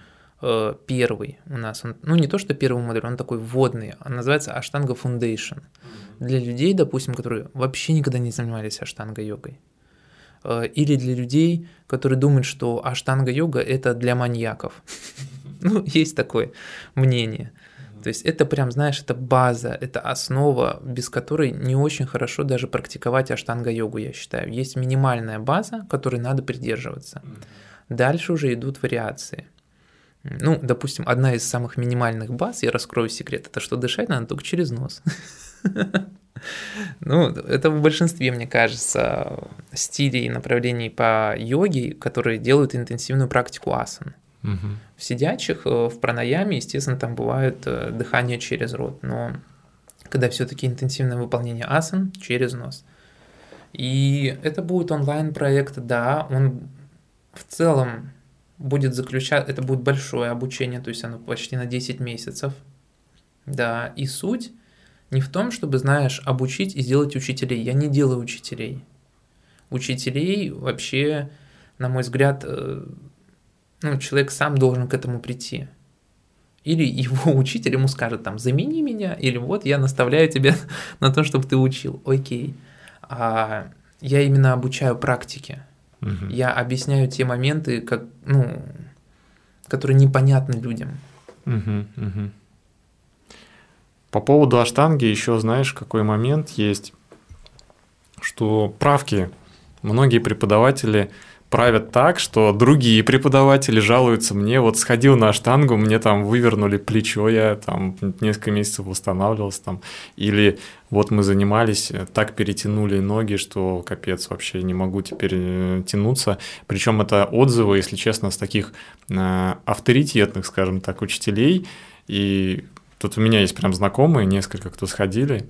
первый у нас. Он, ну, не то, что первый модуль, он такой вводный. Он называется Аштанга Foundation. Для людей, допустим, которые вообще никогда не занимались аштанга-йогой. Э, или для людей, которые думают, что аштанга-йога – это для маньяков. Ну, есть такое мнение. То есть это прям, знаешь, это база, это основа, без которой не очень хорошо даже практиковать аштанга-йогу, я считаю. Есть минимальная база, которой надо придерживаться. Дальше уже идут вариации. Ну, допустим, одна из самых минимальных баз, я раскрою секрет, это что дышать надо только через нос. Ну, это в большинстве, мне кажется, стилей и направлений по йоге, которые делают интенсивную практику асан. В сидячих, э, в пранаяме, естественно, там бывает э, дыхание через рот, но когда все-таки интенсивное выполнение асан через нос. И это будет онлайн-проект, да, он в целом будет заключать, это будет большое обучение, то есть оно почти на 10 месяцев, да, и суть не в том, чтобы, знаешь, обучить и сделать учителей. Я не делаю учителей. Учителей вообще, на мой взгляд, э, ну, человек сам должен к этому прийти. Или его учитель ему скажет там, замени меня, или вот я наставляю тебя на то, чтобы ты учил. Окей. А я именно обучаю практике. Угу. Я объясняю те моменты, как, ну, которые непонятны людям. Угу, угу. По поводу аштанги еще знаешь, какой момент есть, что правки многие преподаватели правят так, что другие преподаватели жалуются мне, вот сходил на штангу, мне там вывернули плечо, я там несколько месяцев восстанавливался там, или вот мы занимались, так перетянули ноги, что капец, вообще не могу теперь э, тянуться. Причем это отзывы, если честно, с таких э, авторитетных, скажем так, учителей, и тут у меня есть прям знакомые, несколько кто сходили,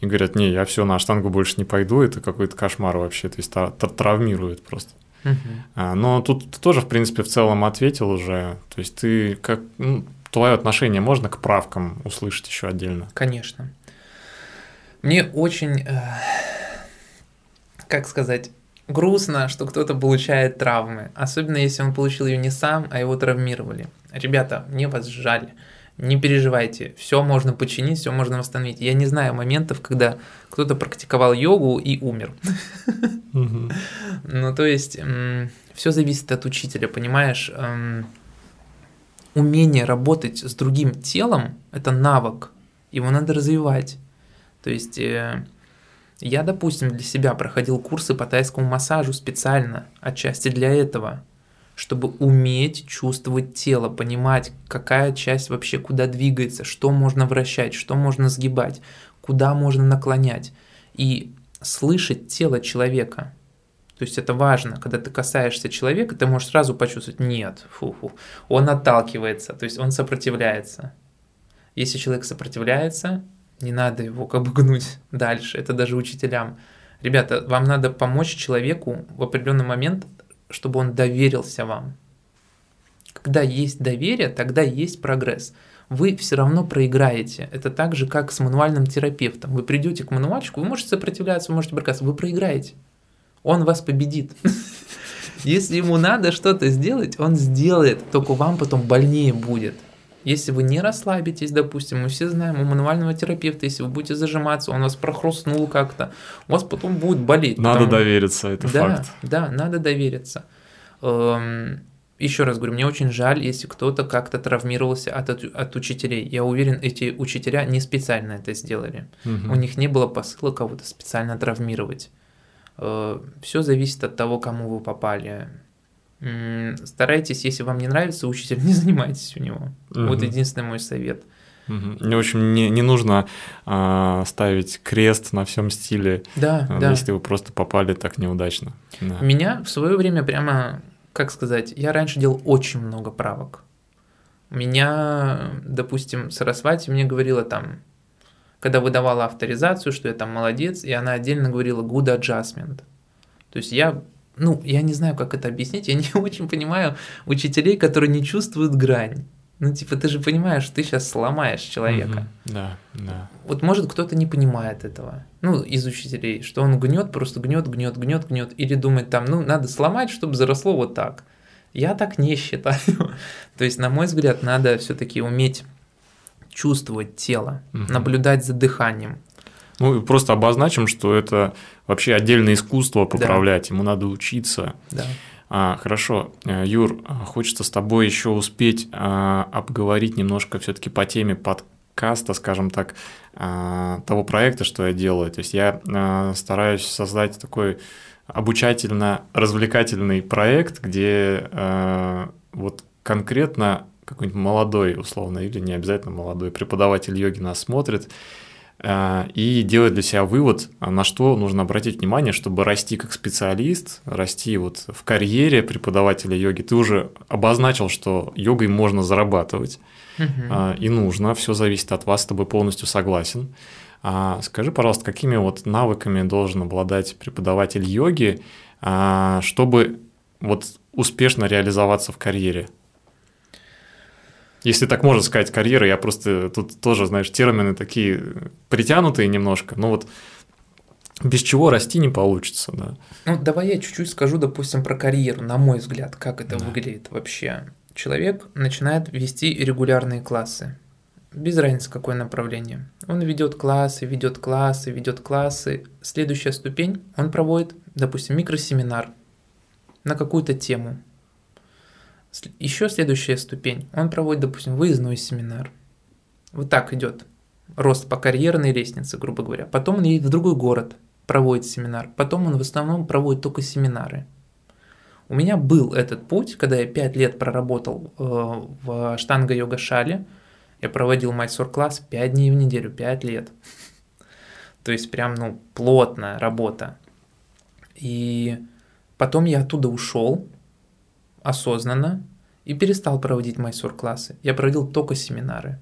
и говорят, не, я все, на штангу больше не пойду, это какой-то кошмар вообще, то есть травмирует просто. Угу. Но тут ты тоже, в принципе, в целом ответил уже. То есть ты как ну, твое отношение можно к правкам услышать еще отдельно? Конечно. Мне очень, э, как сказать, грустно, что кто-то получает травмы, особенно если он получил ее не сам, а его травмировали. Ребята, мне вас жаль не переживайте, все можно починить, все можно восстановить. Я не знаю моментов, когда кто-то практиковал йогу и умер. Ну, то есть, все зависит от учителя, понимаешь? Умение работать с другим телом – это навык, его надо развивать. То есть, э, я, допустим, для себя проходил курсы по тайскому массажу специально, отчасти для этого – чтобы уметь чувствовать тело, понимать, какая часть вообще куда двигается, что можно вращать, что можно сгибать, куда можно наклонять. И слышать тело человека. То есть это важно, когда ты касаешься человека, ты можешь сразу почувствовать, нет, фу-фу, он отталкивается, то есть он сопротивляется. Если человек сопротивляется, не надо его как бы гнуть дальше, это даже учителям. Ребята, вам надо помочь человеку в определенный момент чтобы он доверился вам. Когда есть доверие, тогда есть прогресс. Вы все равно проиграете. Это так же, как с мануальным терапевтом. Вы придете к мануальщику, вы можете сопротивляться, вы можете бросаться, вы проиграете. Он вас победит. Если ему надо что-то сделать, он сделает, только вам потом больнее будет. Если вы не расслабитесь, допустим, мы все знаем у мануального терапевта, если вы будете зажиматься, он вас прохрустнул как-то, у вас потом будет болеть. Надо потому... довериться, это да, факт. Да, надо довериться. Эм, еще раз говорю, мне очень жаль, если кто-то как-то травмировался от, от учителей. Я уверен, эти учителя не специально это сделали. Угу. У них не было посыла кого-то специально травмировать. Э, все зависит от того, кому вы попали старайтесь, если вам не нравится учитель, не занимайтесь у него. Угу. Вот единственный мой совет. Угу. В общем, не, не нужно а, ставить крест на всем стиле, да, а, да. если вы просто попали так неудачно. Да. Меня в свое время прямо, как сказать, я раньше делал очень много правок. Меня, допустим, Сарасвати мне говорила там, когда выдавала авторизацию, что я там молодец, и она отдельно говорила good adjustment. То есть я ну, я не знаю, как это объяснить, я не очень понимаю учителей, которые не чувствуют грань. Ну, типа, ты же понимаешь, что ты сейчас сломаешь человека. Угу, да, да. Вот может кто-то не понимает этого, ну, из учителей, что он гнет, просто гнет, гнет, гнет, гнет, или думает там, ну, надо сломать, чтобы заросло вот так. Я так не считаю. То есть, на мой взгляд, надо все-таки уметь чувствовать тело, угу. наблюдать за дыханием. Ну, просто обозначим, что это вообще отдельное искусство поправлять, да. ему надо учиться. Да. А, хорошо, э, Юр, хочется с тобой еще успеть а, обговорить немножко все-таки по теме подкаста, скажем так, а, того проекта, что я делаю. То есть я а, стараюсь создать такой обучательно-развлекательный проект, где а, вот конкретно какой-нибудь молодой, условно, или не обязательно молодой преподаватель йоги нас смотрит, и делать для себя вывод, на что нужно обратить внимание, чтобы расти как специалист, расти вот в карьере преподавателя йоги. Ты уже обозначил, что йогой можно зарабатывать Мгм. и нужно, все зависит от вас, с тобой полностью согласен. А Скажи, пожалуйста, какими вот навыками должен обладать преподаватель йоги, а, чтобы вот успешно реализоваться в карьере? Если так можно сказать, карьера, я просто тут тоже, знаешь, термины такие притянутые немножко, но вот без чего расти не получится, да. Ну, давай я чуть-чуть скажу, допустим, про карьеру, на мой взгляд, как это Да. выглядит вообще. Человек начинает вести регулярные классы. Без разницы, какое направление. Он ведет классы, ведет классы, ведет классы. Следующая ступень, он проводит, допустим, микросеминар на какую-то тему. Еще следующая ступень, он проводит, допустим, выездной семинар. Вот так идет рост по карьерной лестнице, грубо говоря. Потом он едет в другой город, проводит семинар. Потом он в основном проводит только семинары. У меня был этот путь, когда я 5 лет проработал э, в штанга-йога-шале. Я проводил майсор-класс 5 дней в неделю, 5 лет. То есть прям, ну, плотная работа. И потом я оттуда ушел осознанно и перестал проводить майсор-классы. Я проводил только семинары.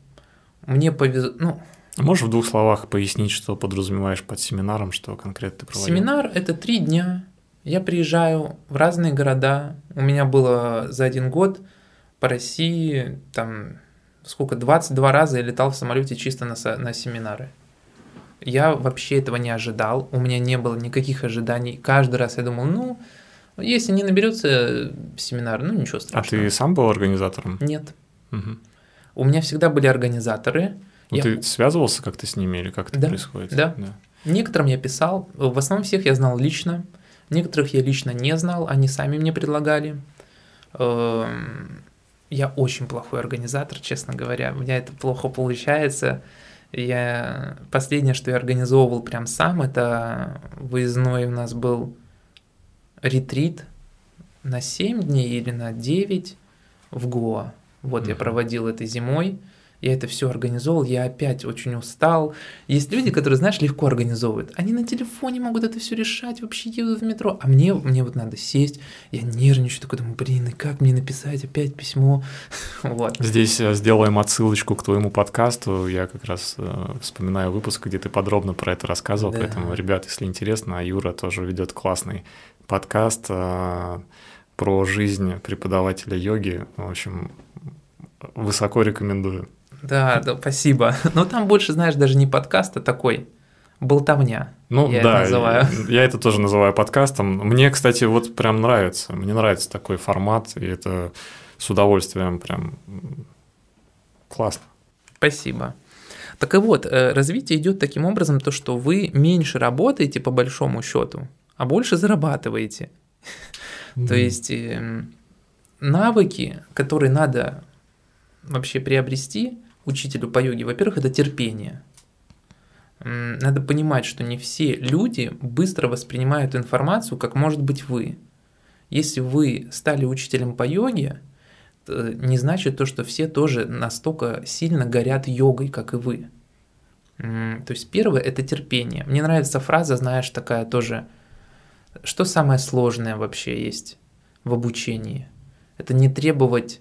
Мне повезло, ну, Можешь в двух словах пояснить, что подразумеваешь под семинаром, что конкретно ты проводил? Семинар – это три дня. Я приезжаю в разные города. У меня было за один год по России, там, сколько, 22 раза я летал в самолете чисто на, со- на семинары. Я вообще этого не ожидал, у меня не было никаких ожиданий. Каждый раз я думал, ну, если не наберется семинар, ну ничего А страшного. ты сам был организатором? Нет. Мгм. У меня всегда были организаторы. Ну, Я- Ты связывался как-то с ними или как это Да, происходит? да. Некоторым я писал, в основном всех я знал лично, некоторых я лично не знал, они сами мне предлагали. Эм, Я очень плохой организатор, честно говоря, у меня это плохо получается. Я последнее, что я организовывал прям сам, это выездной у нас был ретрит на 7 дней или на 9 в Гоа. Вот я проводил это зимой. Я это все организовал, я опять очень устал. Есть люди, которые, знаешь, легко организовывают. Они на телефоне могут это все решать, вообще едут в метро. А мне, мне вот надо сесть, я нервничаю, такой думаю, блин, и как мне написать опять письмо? Вот. Здесь э, сделаем отсылочку к твоему подкасту. Я как раз э, вспоминаю выпуск, где ты подробно про это рассказывал. Да. Поэтому, ребят, если интересно, а Юра тоже ведет классный подкаст э, про жизнь преподавателя йоги. В общем, высоко рекомендую. Да, да, спасибо. Но там больше, знаешь, даже не подкаст, а такой болтовня. Ну Я это да, называю. я это тоже называю подкастом. Мне, кстати, вот прям нравится. Мне нравится такой формат, и это с удовольствием прям классно. Спасибо. Так и вот, э, развитие идет таким образом, то, что вы меньше работаете по большому счету, а больше зарабатываете. То есть эм, навыки, которые надо вообще приобрести учителю по йоге, во-первых, это терпение. Надо понимать, что не все люди быстро воспринимают информацию, как может быть вы. Если вы стали учителем по йоге, т- не значит то, что все тоже настолько сильно горят йогой, как и вы. То есть первое – это терпение. Мне нравится фраза, знаешь, такая тоже, что самое сложное вообще есть в обучении? Это не требовать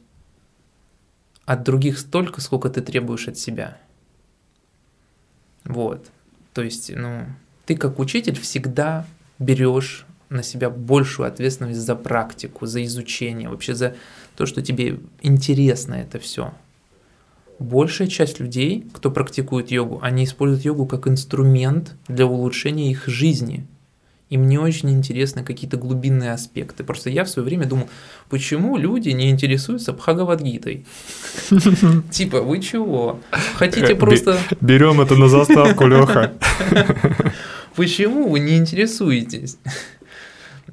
от других столько, сколько ты требуешь от себя. Вот. То есть, ну, ты как учитель всегда берешь на себя большую ответственность за практику, за изучение, вообще за то, что тебе интересно это все. Большая часть людей, кто практикует йогу, они используют йогу как инструмент для улучшения их жизни. Им не очень интересны какие-то глубинные аспекты. Просто я в свое время думал, почему люди не интересуются Бхагавадгитой? Типа, вы чего? Хотите Э, просто... Берем это на заставку, Леха. Почему вы не интересуетесь?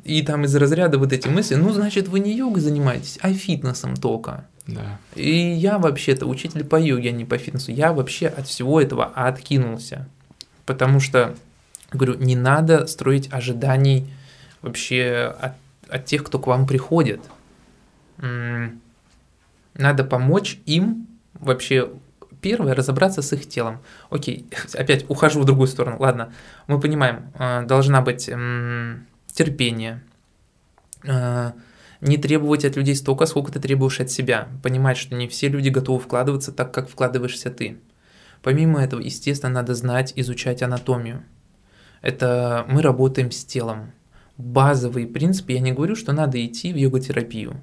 И там из разряда вот эти мысли, ну, значит, вы не йогой занимаетесь, а фитнесом только. Да. И я вообще-то учитель по йоге, а не по фитнесу. Я вообще от всего этого откинулся. Потому что, говорю, не надо строить ожиданий вообще от, от тех, кто к вам приходит. Надо помочь им вообще первое разобраться с их телом. Окей, опять ухожу в другую сторону. Ладно, мы понимаем, э, должна быть терпение, э, не требовать от людей столько, сколько ты требуешь от себя. Понимать, что не все люди готовы вкладываться так, как вкладываешься ты. Помимо этого, естественно, надо знать, изучать анатомию. Это мы работаем с телом. Базовые принципы, я не говорю, что надо идти в йога-терапию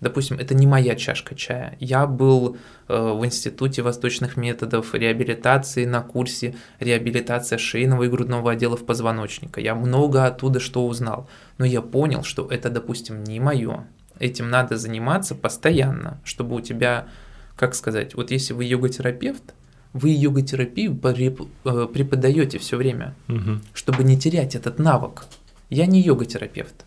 допустим, это не моя чашка чая. Я был э, в Институте восточных методов реабилитации на курсе реабилитация шейного и грудного отделов позвоночника. Я много оттуда что узнал. Но я понял, что это, допустим, не мое. Этим надо заниматься постоянно, чтобы у тебя, как сказать, вот если вы йога-терапевт, вы йога-терапию э, преподаете все время, угу. чтобы не терять этот навык. Я не йога-терапевт.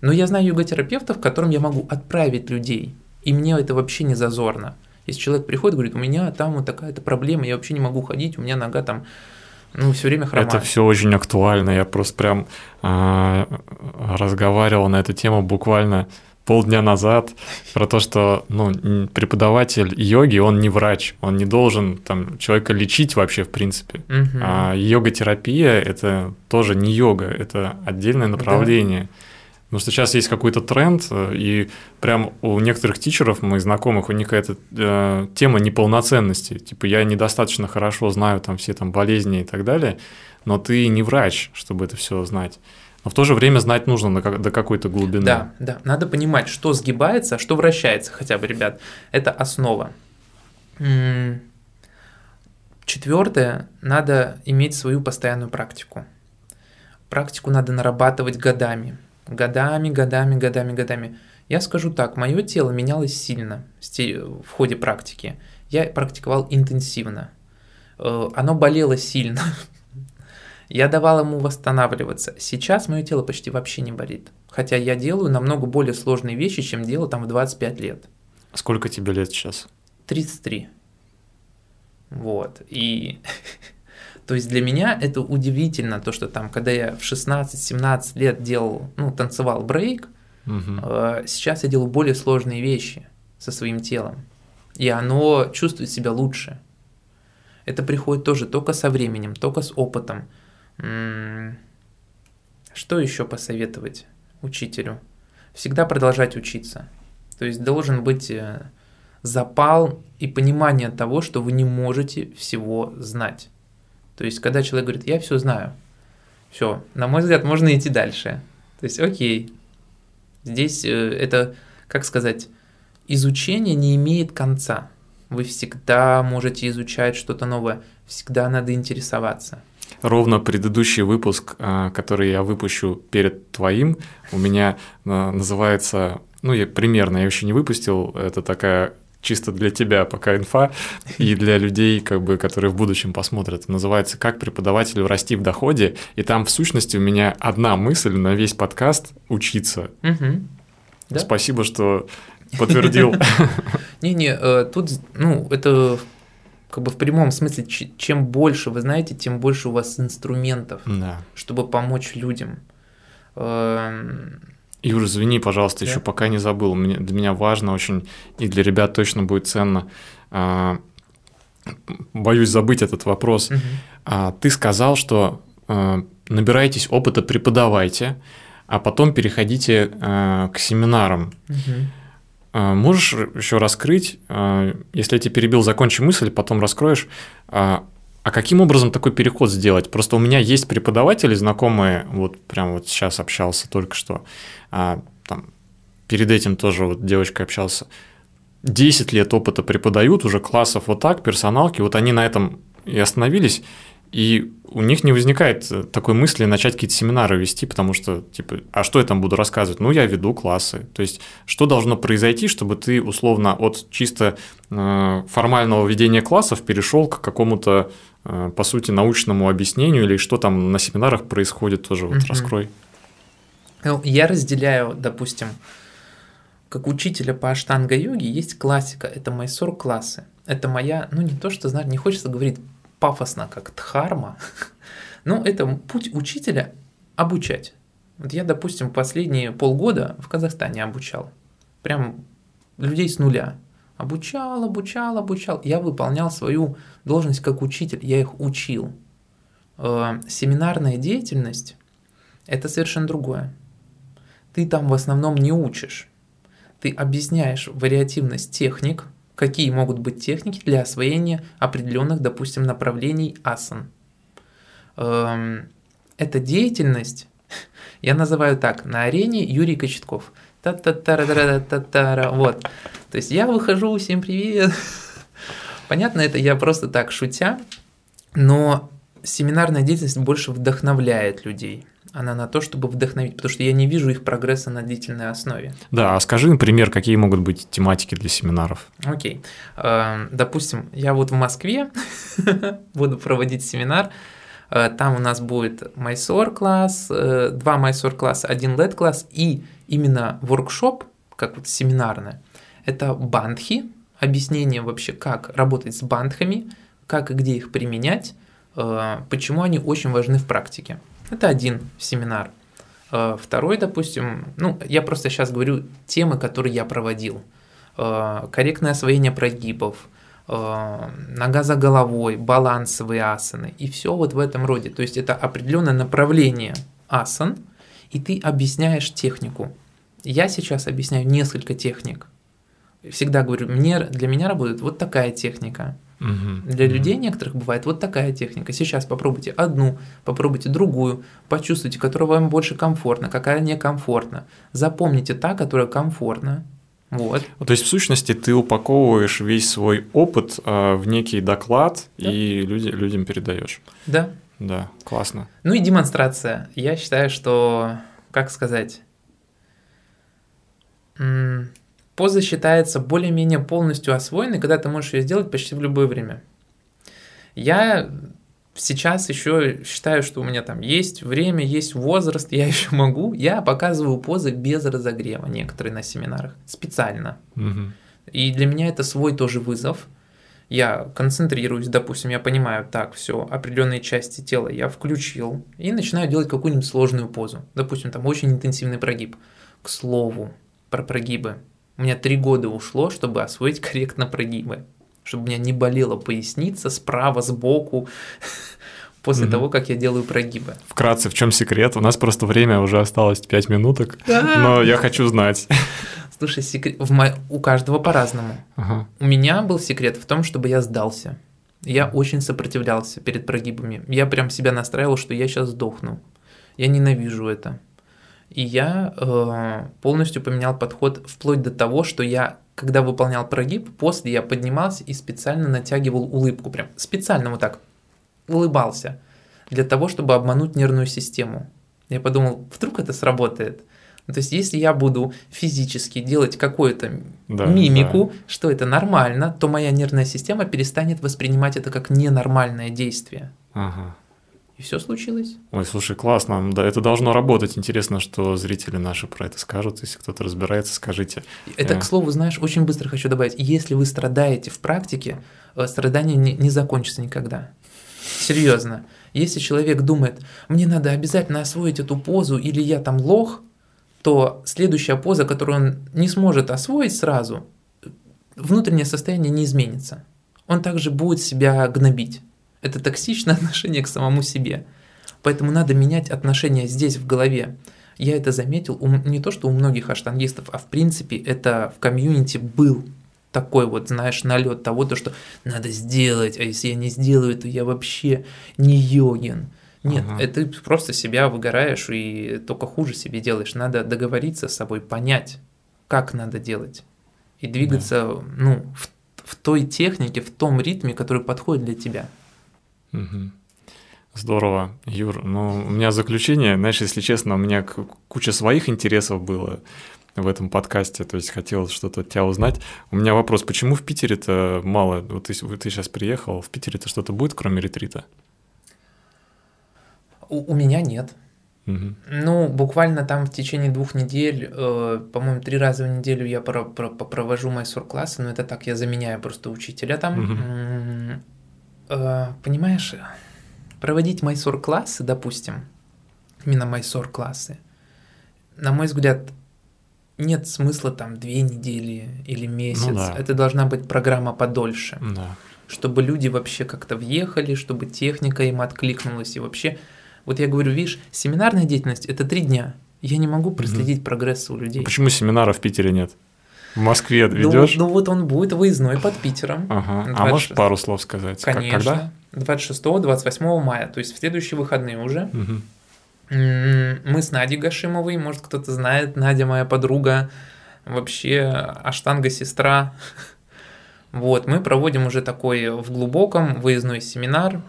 Но я знаю йога-терапевтов, которым я могу отправить людей, и мне это вообще не зазорно. Если человек приходит и говорит, у меня там вот такая-то проблема, я вообще не могу ходить, у меня нога там ну, все время хромает. Это все очень актуально. Я просто прям э, разговаривал на эту тему буквально полдня назад про то, что ну, преподаватель йоги, он не врач, он не должен там человека лечить вообще в принципе. Угу. А йога-терапия это тоже не йога, это отдельное направление. Да. Потому что сейчас есть какой-то тренд, э, и прям у некоторых тичеров, моих знакомых, у них какая-то э, тема неполноценности. Типа, я недостаточно хорошо знаю там все там болезни и так далее, но ты не врач, чтобы это все знать. Но в то же время знать нужно до, до какой-то глубины. Да, да. Надо понимать, что сгибается, что вращается хотя бы, ребят. Это основа. Четвертое, надо иметь свою постоянную практику. Практику надо нарабатывать годами годами, годами, годами, годами. Я скажу так, мое тело менялось сильно в ходе практики. Я практиковал интенсивно. Э, оно болело сильно. Я давал ему восстанавливаться. Сейчас мое тело почти вообще не болит. Хотя я делаю намного более сложные вещи, чем делал там в 25 лет. Сколько тебе лет сейчас? 33. Вот. И То есть для меня это удивительно, то, что там, когда я в 16-17 лет делал, ну, танцевал брейк, угу. э, сейчас я делаю более сложные вещи со своим телом. И оно чувствует себя лучше. Это приходит тоже только со временем, только с опытом. Что еще посоветовать учителю? Всегда продолжать учиться. То есть должен быть э, запал и понимание того, что вы не можете всего знать. То есть, когда человек говорит, я все знаю, все, на мой взгляд, можно идти дальше. То есть, окей, здесь э, это, как сказать, изучение не имеет конца. Вы всегда можете изучать что-то новое, всегда надо интересоваться. Ровно предыдущий выпуск, э, который я выпущу перед твоим, у меня э, называется, ну, я примерно, я еще не выпустил, это такая чисто для тебя пока инфа и для людей, как бы, которые в будущем посмотрят. Называется «Как преподавателю расти в доходе». И там, в сущности, у меня одна мысль на весь подкаст – учиться. Спасибо, что подтвердил. Не-не, э, тут, ну, это как бы в прямом смысле, чем больше вы знаете, тем больше у вас инструментов, чтобы помочь людям. Эм, Юр, извини, пожалуйста, да. еще пока не забыл. Мне, для меня важно очень, и для ребят точно будет ценно. А, боюсь забыть этот вопрос. Угу. А, ты сказал, что а, набирайтесь опыта, преподавайте, а потом переходите а, к семинарам. Угу. А, можешь еще раскрыть, а, если я тебе перебил, закончи мысль, потом раскроешь. А, а каким образом такой переход сделать? Просто у меня есть преподаватели, знакомые, вот прям вот сейчас общался только что, там, перед этим тоже вот девочкой общался, 10 лет опыта преподают, уже классов вот так, персоналки, вот они на этом и остановились, и у них не возникает такой мысли начать какие-то семинары вести, потому что, типа, а что я там буду рассказывать? Ну, я веду классы. То есть, что должно произойти, чтобы ты, условно, от чисто э, формального ведения классов перешел к какому-то, э, по сути, научному объяснению или что там на семинарах происходит тоже, вот угу. раскрой. Ну, я разделяю, допустим, как учителя по аштанга-йоге есть классика, это майсор классы. Это моя, ну не то, что, знаешь, не хочется говорить пафосно, как дхарма, но это путь учителя обучать. Вот я, допустим, последние полгода в Казахстане обучал. Прям людей с нуля. Обучал, обучал, обучал. Я выполнял свою должность как учитель, я их учил. Э, семинарная деятельность – это совершенно другое. Ты там в основном не учишь. Ты объясняешь вариативность техник, какие могут быть техники для освоения определенных, допустим, направлений асан. Эм, эта деятельность, я называю так, на арене Юрий Кочетков. та та та та та та Вот. То есть я выхожу, всем привет. Понятно, это я просто так шутя, но семинарная деятельность больше вдохновляет людей. Она на то, чтобы вдохновить, потому что я не вижу их прогресса на длительной основе. Да, а скажи, например, какие могут быть тематики для семинаров? Окей. Эм, допустим, я вот в Москве буду проводить семинар, э, там у нас будет Майсор класс, э, два Майсор класса, один LED класс и именно воркшоп, как вот семинарное, это бандхи, объяснение вообще, как работать с бандхами, как и где их применять, э, почему они очень важны в практике. Это один семинар. Э, второй, допустим, ну, я просто сейчас говорю темы, которые я проводил. Э, корректное освоение прогибов, нога за головой, балансовые асаны и все вот в этом роде. То есть это определенное направление асан, и ты объясняешь технику. Я сейчас объясняю несколько техник – всегда говорю, мне, для меня работает вот такая техника. Угу, для людей некоторых бывает вот такая техника. Сейчас попробуйте одну, попробуйте другую, почувствуйте, которая вам больше комфортна, какая некомфортна. Запомните та, которая комфортна. Вот. То есть, в сущности, ты упаковываешь весь свой опыт э, в некий доклад да. и люди, людям передаешь. Да. Да, классно. Ну и демонстрация. Я считаю, что, как сказать, поза считается более-менее полностью освоенной, когда ты можешь ее сделать почти в любое время. Я сейчас еще считаю, что у меня там есть время, есть возраст, я еще могу. Я показываю позы без разогрева, некоторые на семинарах, специально. Угу. И для меня это свой тоже вызов. Я концентрируюсь, допустим, я понимаю, так, все, определенные части тела я включил и начинаю делать какую-нибудь сложную позу. Допустим, там очень интенсивный прогиб. К слову, про прогибы. У меня три года ушло, чтобы освоить корректно прогибы, чтобы у меня не болела поясница справа, сбоку, после угу. того, как я делаю прогибы. Вкратце, в чем секрет? У нас просто время уже осталось 5 минуток, но я хочу знать. Слушай, секрет в мо... у каждого по-разному. Ага. У меня был секрет в том, чтобы я сдался. Я очень сопротивлялся перед прогибами. Я прям себя настраивал, что я сейчас сдохну. Я ненавижу это. И я э, полностью поменял подход вплоть до того, что я, когда выполнял прогиб, после я поднимался и специально натягивал улыбку. Прям специально вот так улыбался. Для того, чтобы обмануть нервную систему. Я подумал, вдруг это сработает. Ну, то есть, если я буду физически делать какую-то да, мимику, да. что это нормально, то моя нервная система перестанет воспринимать это как ненормальное действие. Ага. И все случилось. Ой, слушай, классно. Да, это должно работать. Интересно, что зрители наши про это скажут. Если кто-то разбирается, скажите. Это, к слову, знаешь, очень быстро хочу добавить. Если вы страдаете в практике, э, страдание не, не закончится никогда. Серьезно. Если человек думает, мне надо обязательно освоить эту позу, или я там лох, то следующая поза, которую он не сможет освоить сразу, внутреннее состояние не изменится. Он также будет себя гнобить. Это токсичное отношение к самому себе. Поэтому надо менять отношения здесь, в голове. Я это заметил у, не то, что у многих аштангистов, а в принципе это в комьюнити был такой вот, знаешь, налет того, то, что надо сделать, а если я не сделаю, то я вообще не йогин. Нет, ага. это ты просто себя выгораешь и только хуже себе делаешь. Надо договориться с собой, понять, как надо делать. И двигаться, да. ну, в, в той технике, в том ритме, который подходит для тебя. Угу. Здорово, Юр. Ну, у меня заключение, знаешь, если честно, у меня куча своих интересов было в этом подкасте, то есть хотел что-то от тебя узнать. У меня вопрос, почему в Питере-то мало, вот ты, ты сейчас приехал, в Питере-то что-то будет, кроме ретрита? У, у меня нет. Угу. Ну, буквально там в течение двух недель, э, по-моему, три раза в неделю я про про провожу майсор-классы, но это так, я заменяю просто учителя там. Угу. Э, понимаешь, проводить майсор-классы, допустим, именно майсор-классы, на мой взгляд, нет смысла там две недели или месяц. Ну да. Это должна быть программа подольше, Да. чтобы люди вообще как-то въехали, чтобы техника им откликнулась и вообще. Вот я говорю, видишь, семинарная деятельность это три дня. Я не могу проследить прогресс у людей. Почему семинара в Питере нет? В Москве Ну, ведешь? ну вот он будет выездной под Питером. Ага. А 26. можешь пару слов сказать? Как- Конечно. Когда? 26-28 мая, то есть в следующие выходные уже. М, Мы с Надей Гашимовой, может кто-то знает, Надя моя подруга, вообще аштанга сестра. Вот, мы проводим уже такой в глубоком выездной семинар.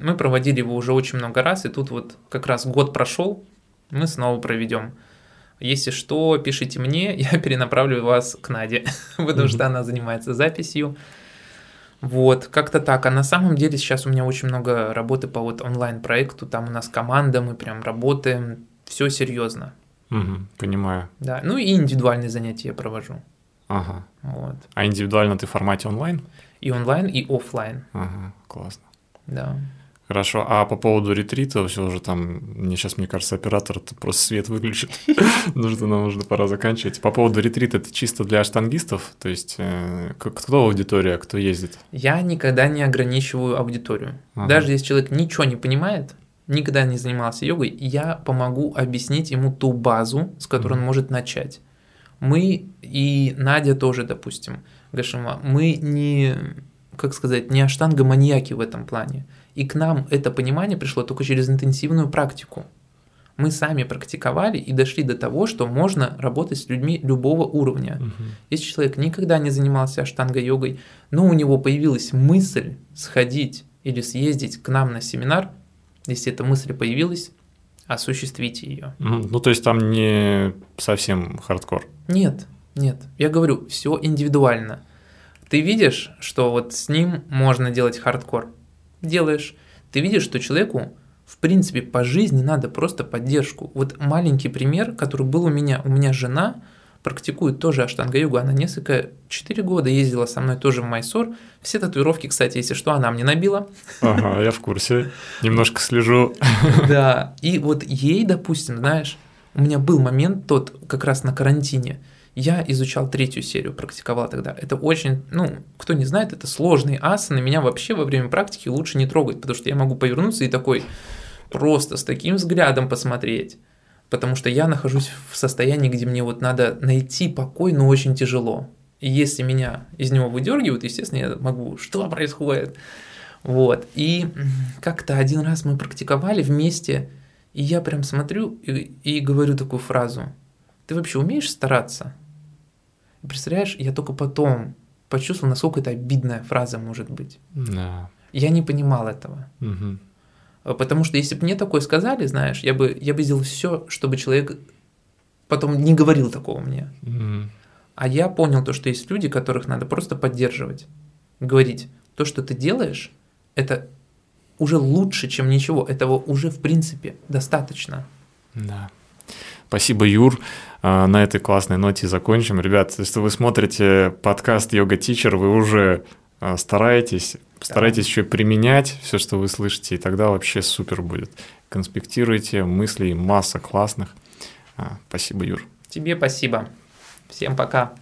Мы проводили его уже очень много раз, и тут вот как раз год прошел, мы снова проведем. Если что, пишите мне, я перенаправлю вас к Наде, потому что она занимается записью. Вот, как-то так. А на самом деле сейчас у меня очень много работы по вот онлайн-проекту, там у нас команда, мы прям работаем, все серьезно. Мгм. Понимаю. Да, ну и индивидуальные занятия я провожу. Ага. Вот. А индивидуально ты в формате онлайн? И онлайн, и оффлайн, Ага, классно. да. Хорошо, а по поводу ретрита, все уже там, мне сейчас, мне кажется, оператор просто свет выключит, нужно, нам нужно пора заканчивать. По поводу ретрита, это чисто для штангистов, то есть э, кто аудитория, кто ездит? Я никогда не ограничиваю аудиторию. Даже если человек ничего не понимает, никогда не занимался йогой, я помогу объяснить ему ту базу, с которой он может начать. Мы и Надя тоже, допустим, Гашима, мы не, как сказать, не аштанга-маньяки в этом плане. И к нам это понимание пришло только через интенсивную практику. Мы сами практиковали и дошли до того, что можно работать с людьми любого уровня. Мгм. Если человек никогда не занимался аштанга-йогой, но у него появилась мысль сходить или съездить к нам на семинар, если эта мысль появилась, осуществите ее. Ну, то есть там не совсем хардкор. Нет, нет, я говорю, все индивидуально. Ты видишь, что вот с ним можно делать хардкор. Делаешь. Ты видишь, что человеку, в принципе, по жизни надо просто поддержку. Вот маленький пример, который был у меня. У меня жена практикует тоже аштанга-йогу. Она несколько, 4 года ездила со мной тоже в Майсор. Все татуировки, кстати, если что, она мне набила. Ага, я в курсе. Немножко слежу. Да, и вот ей, допустим, знаешь, у меня был момент тот, как раз на карантине, я изучал третью серию, практиковал тогда. Это очень, ну, кто не знает, это сложные асаны. Меня вообще во время практики лучше не трогать, потому что я могу повернуться и такой просто с таким взглядом посмотреть. Потому что я нахожусь в состоянии, где мне вот надо найти покой, но очень тяжело. И если меня из него выдергивают, естественно, я могу, что происходит? Вот. И как-то один раз мы практиковали вместе, и я прям смотрю и, и говорю такую фразу. Ты вообще умеешь стараться? Представляешь, я только потом почувствовал, насколько это обидная фраза может быть. Да. Я не понимал этого. А Потому что если бы мне такое сказали, знаешь, я бы, я бы сделал все, чтобы человек потом не говорил такого мне. Мгм. А я понял то, что есть люди, которых надо просто поддерживать. Говорить, то, что ты делаешь, это уже лучше, чем ничего. Этого уже, в принципе, достаточно. Да. Спасибо, Юр. А, На этой классной ноте закончим. Ребят, если вы смотрите подкаст Йога Тичер, вы уже а, стараетесь, старайтесь еще и применять все, что вы слышите, и тогда вообще супер будет. Конспектируйте, мыслей масса классных. А, Спасибо, Юр. Тебе спасибо. Всем пока.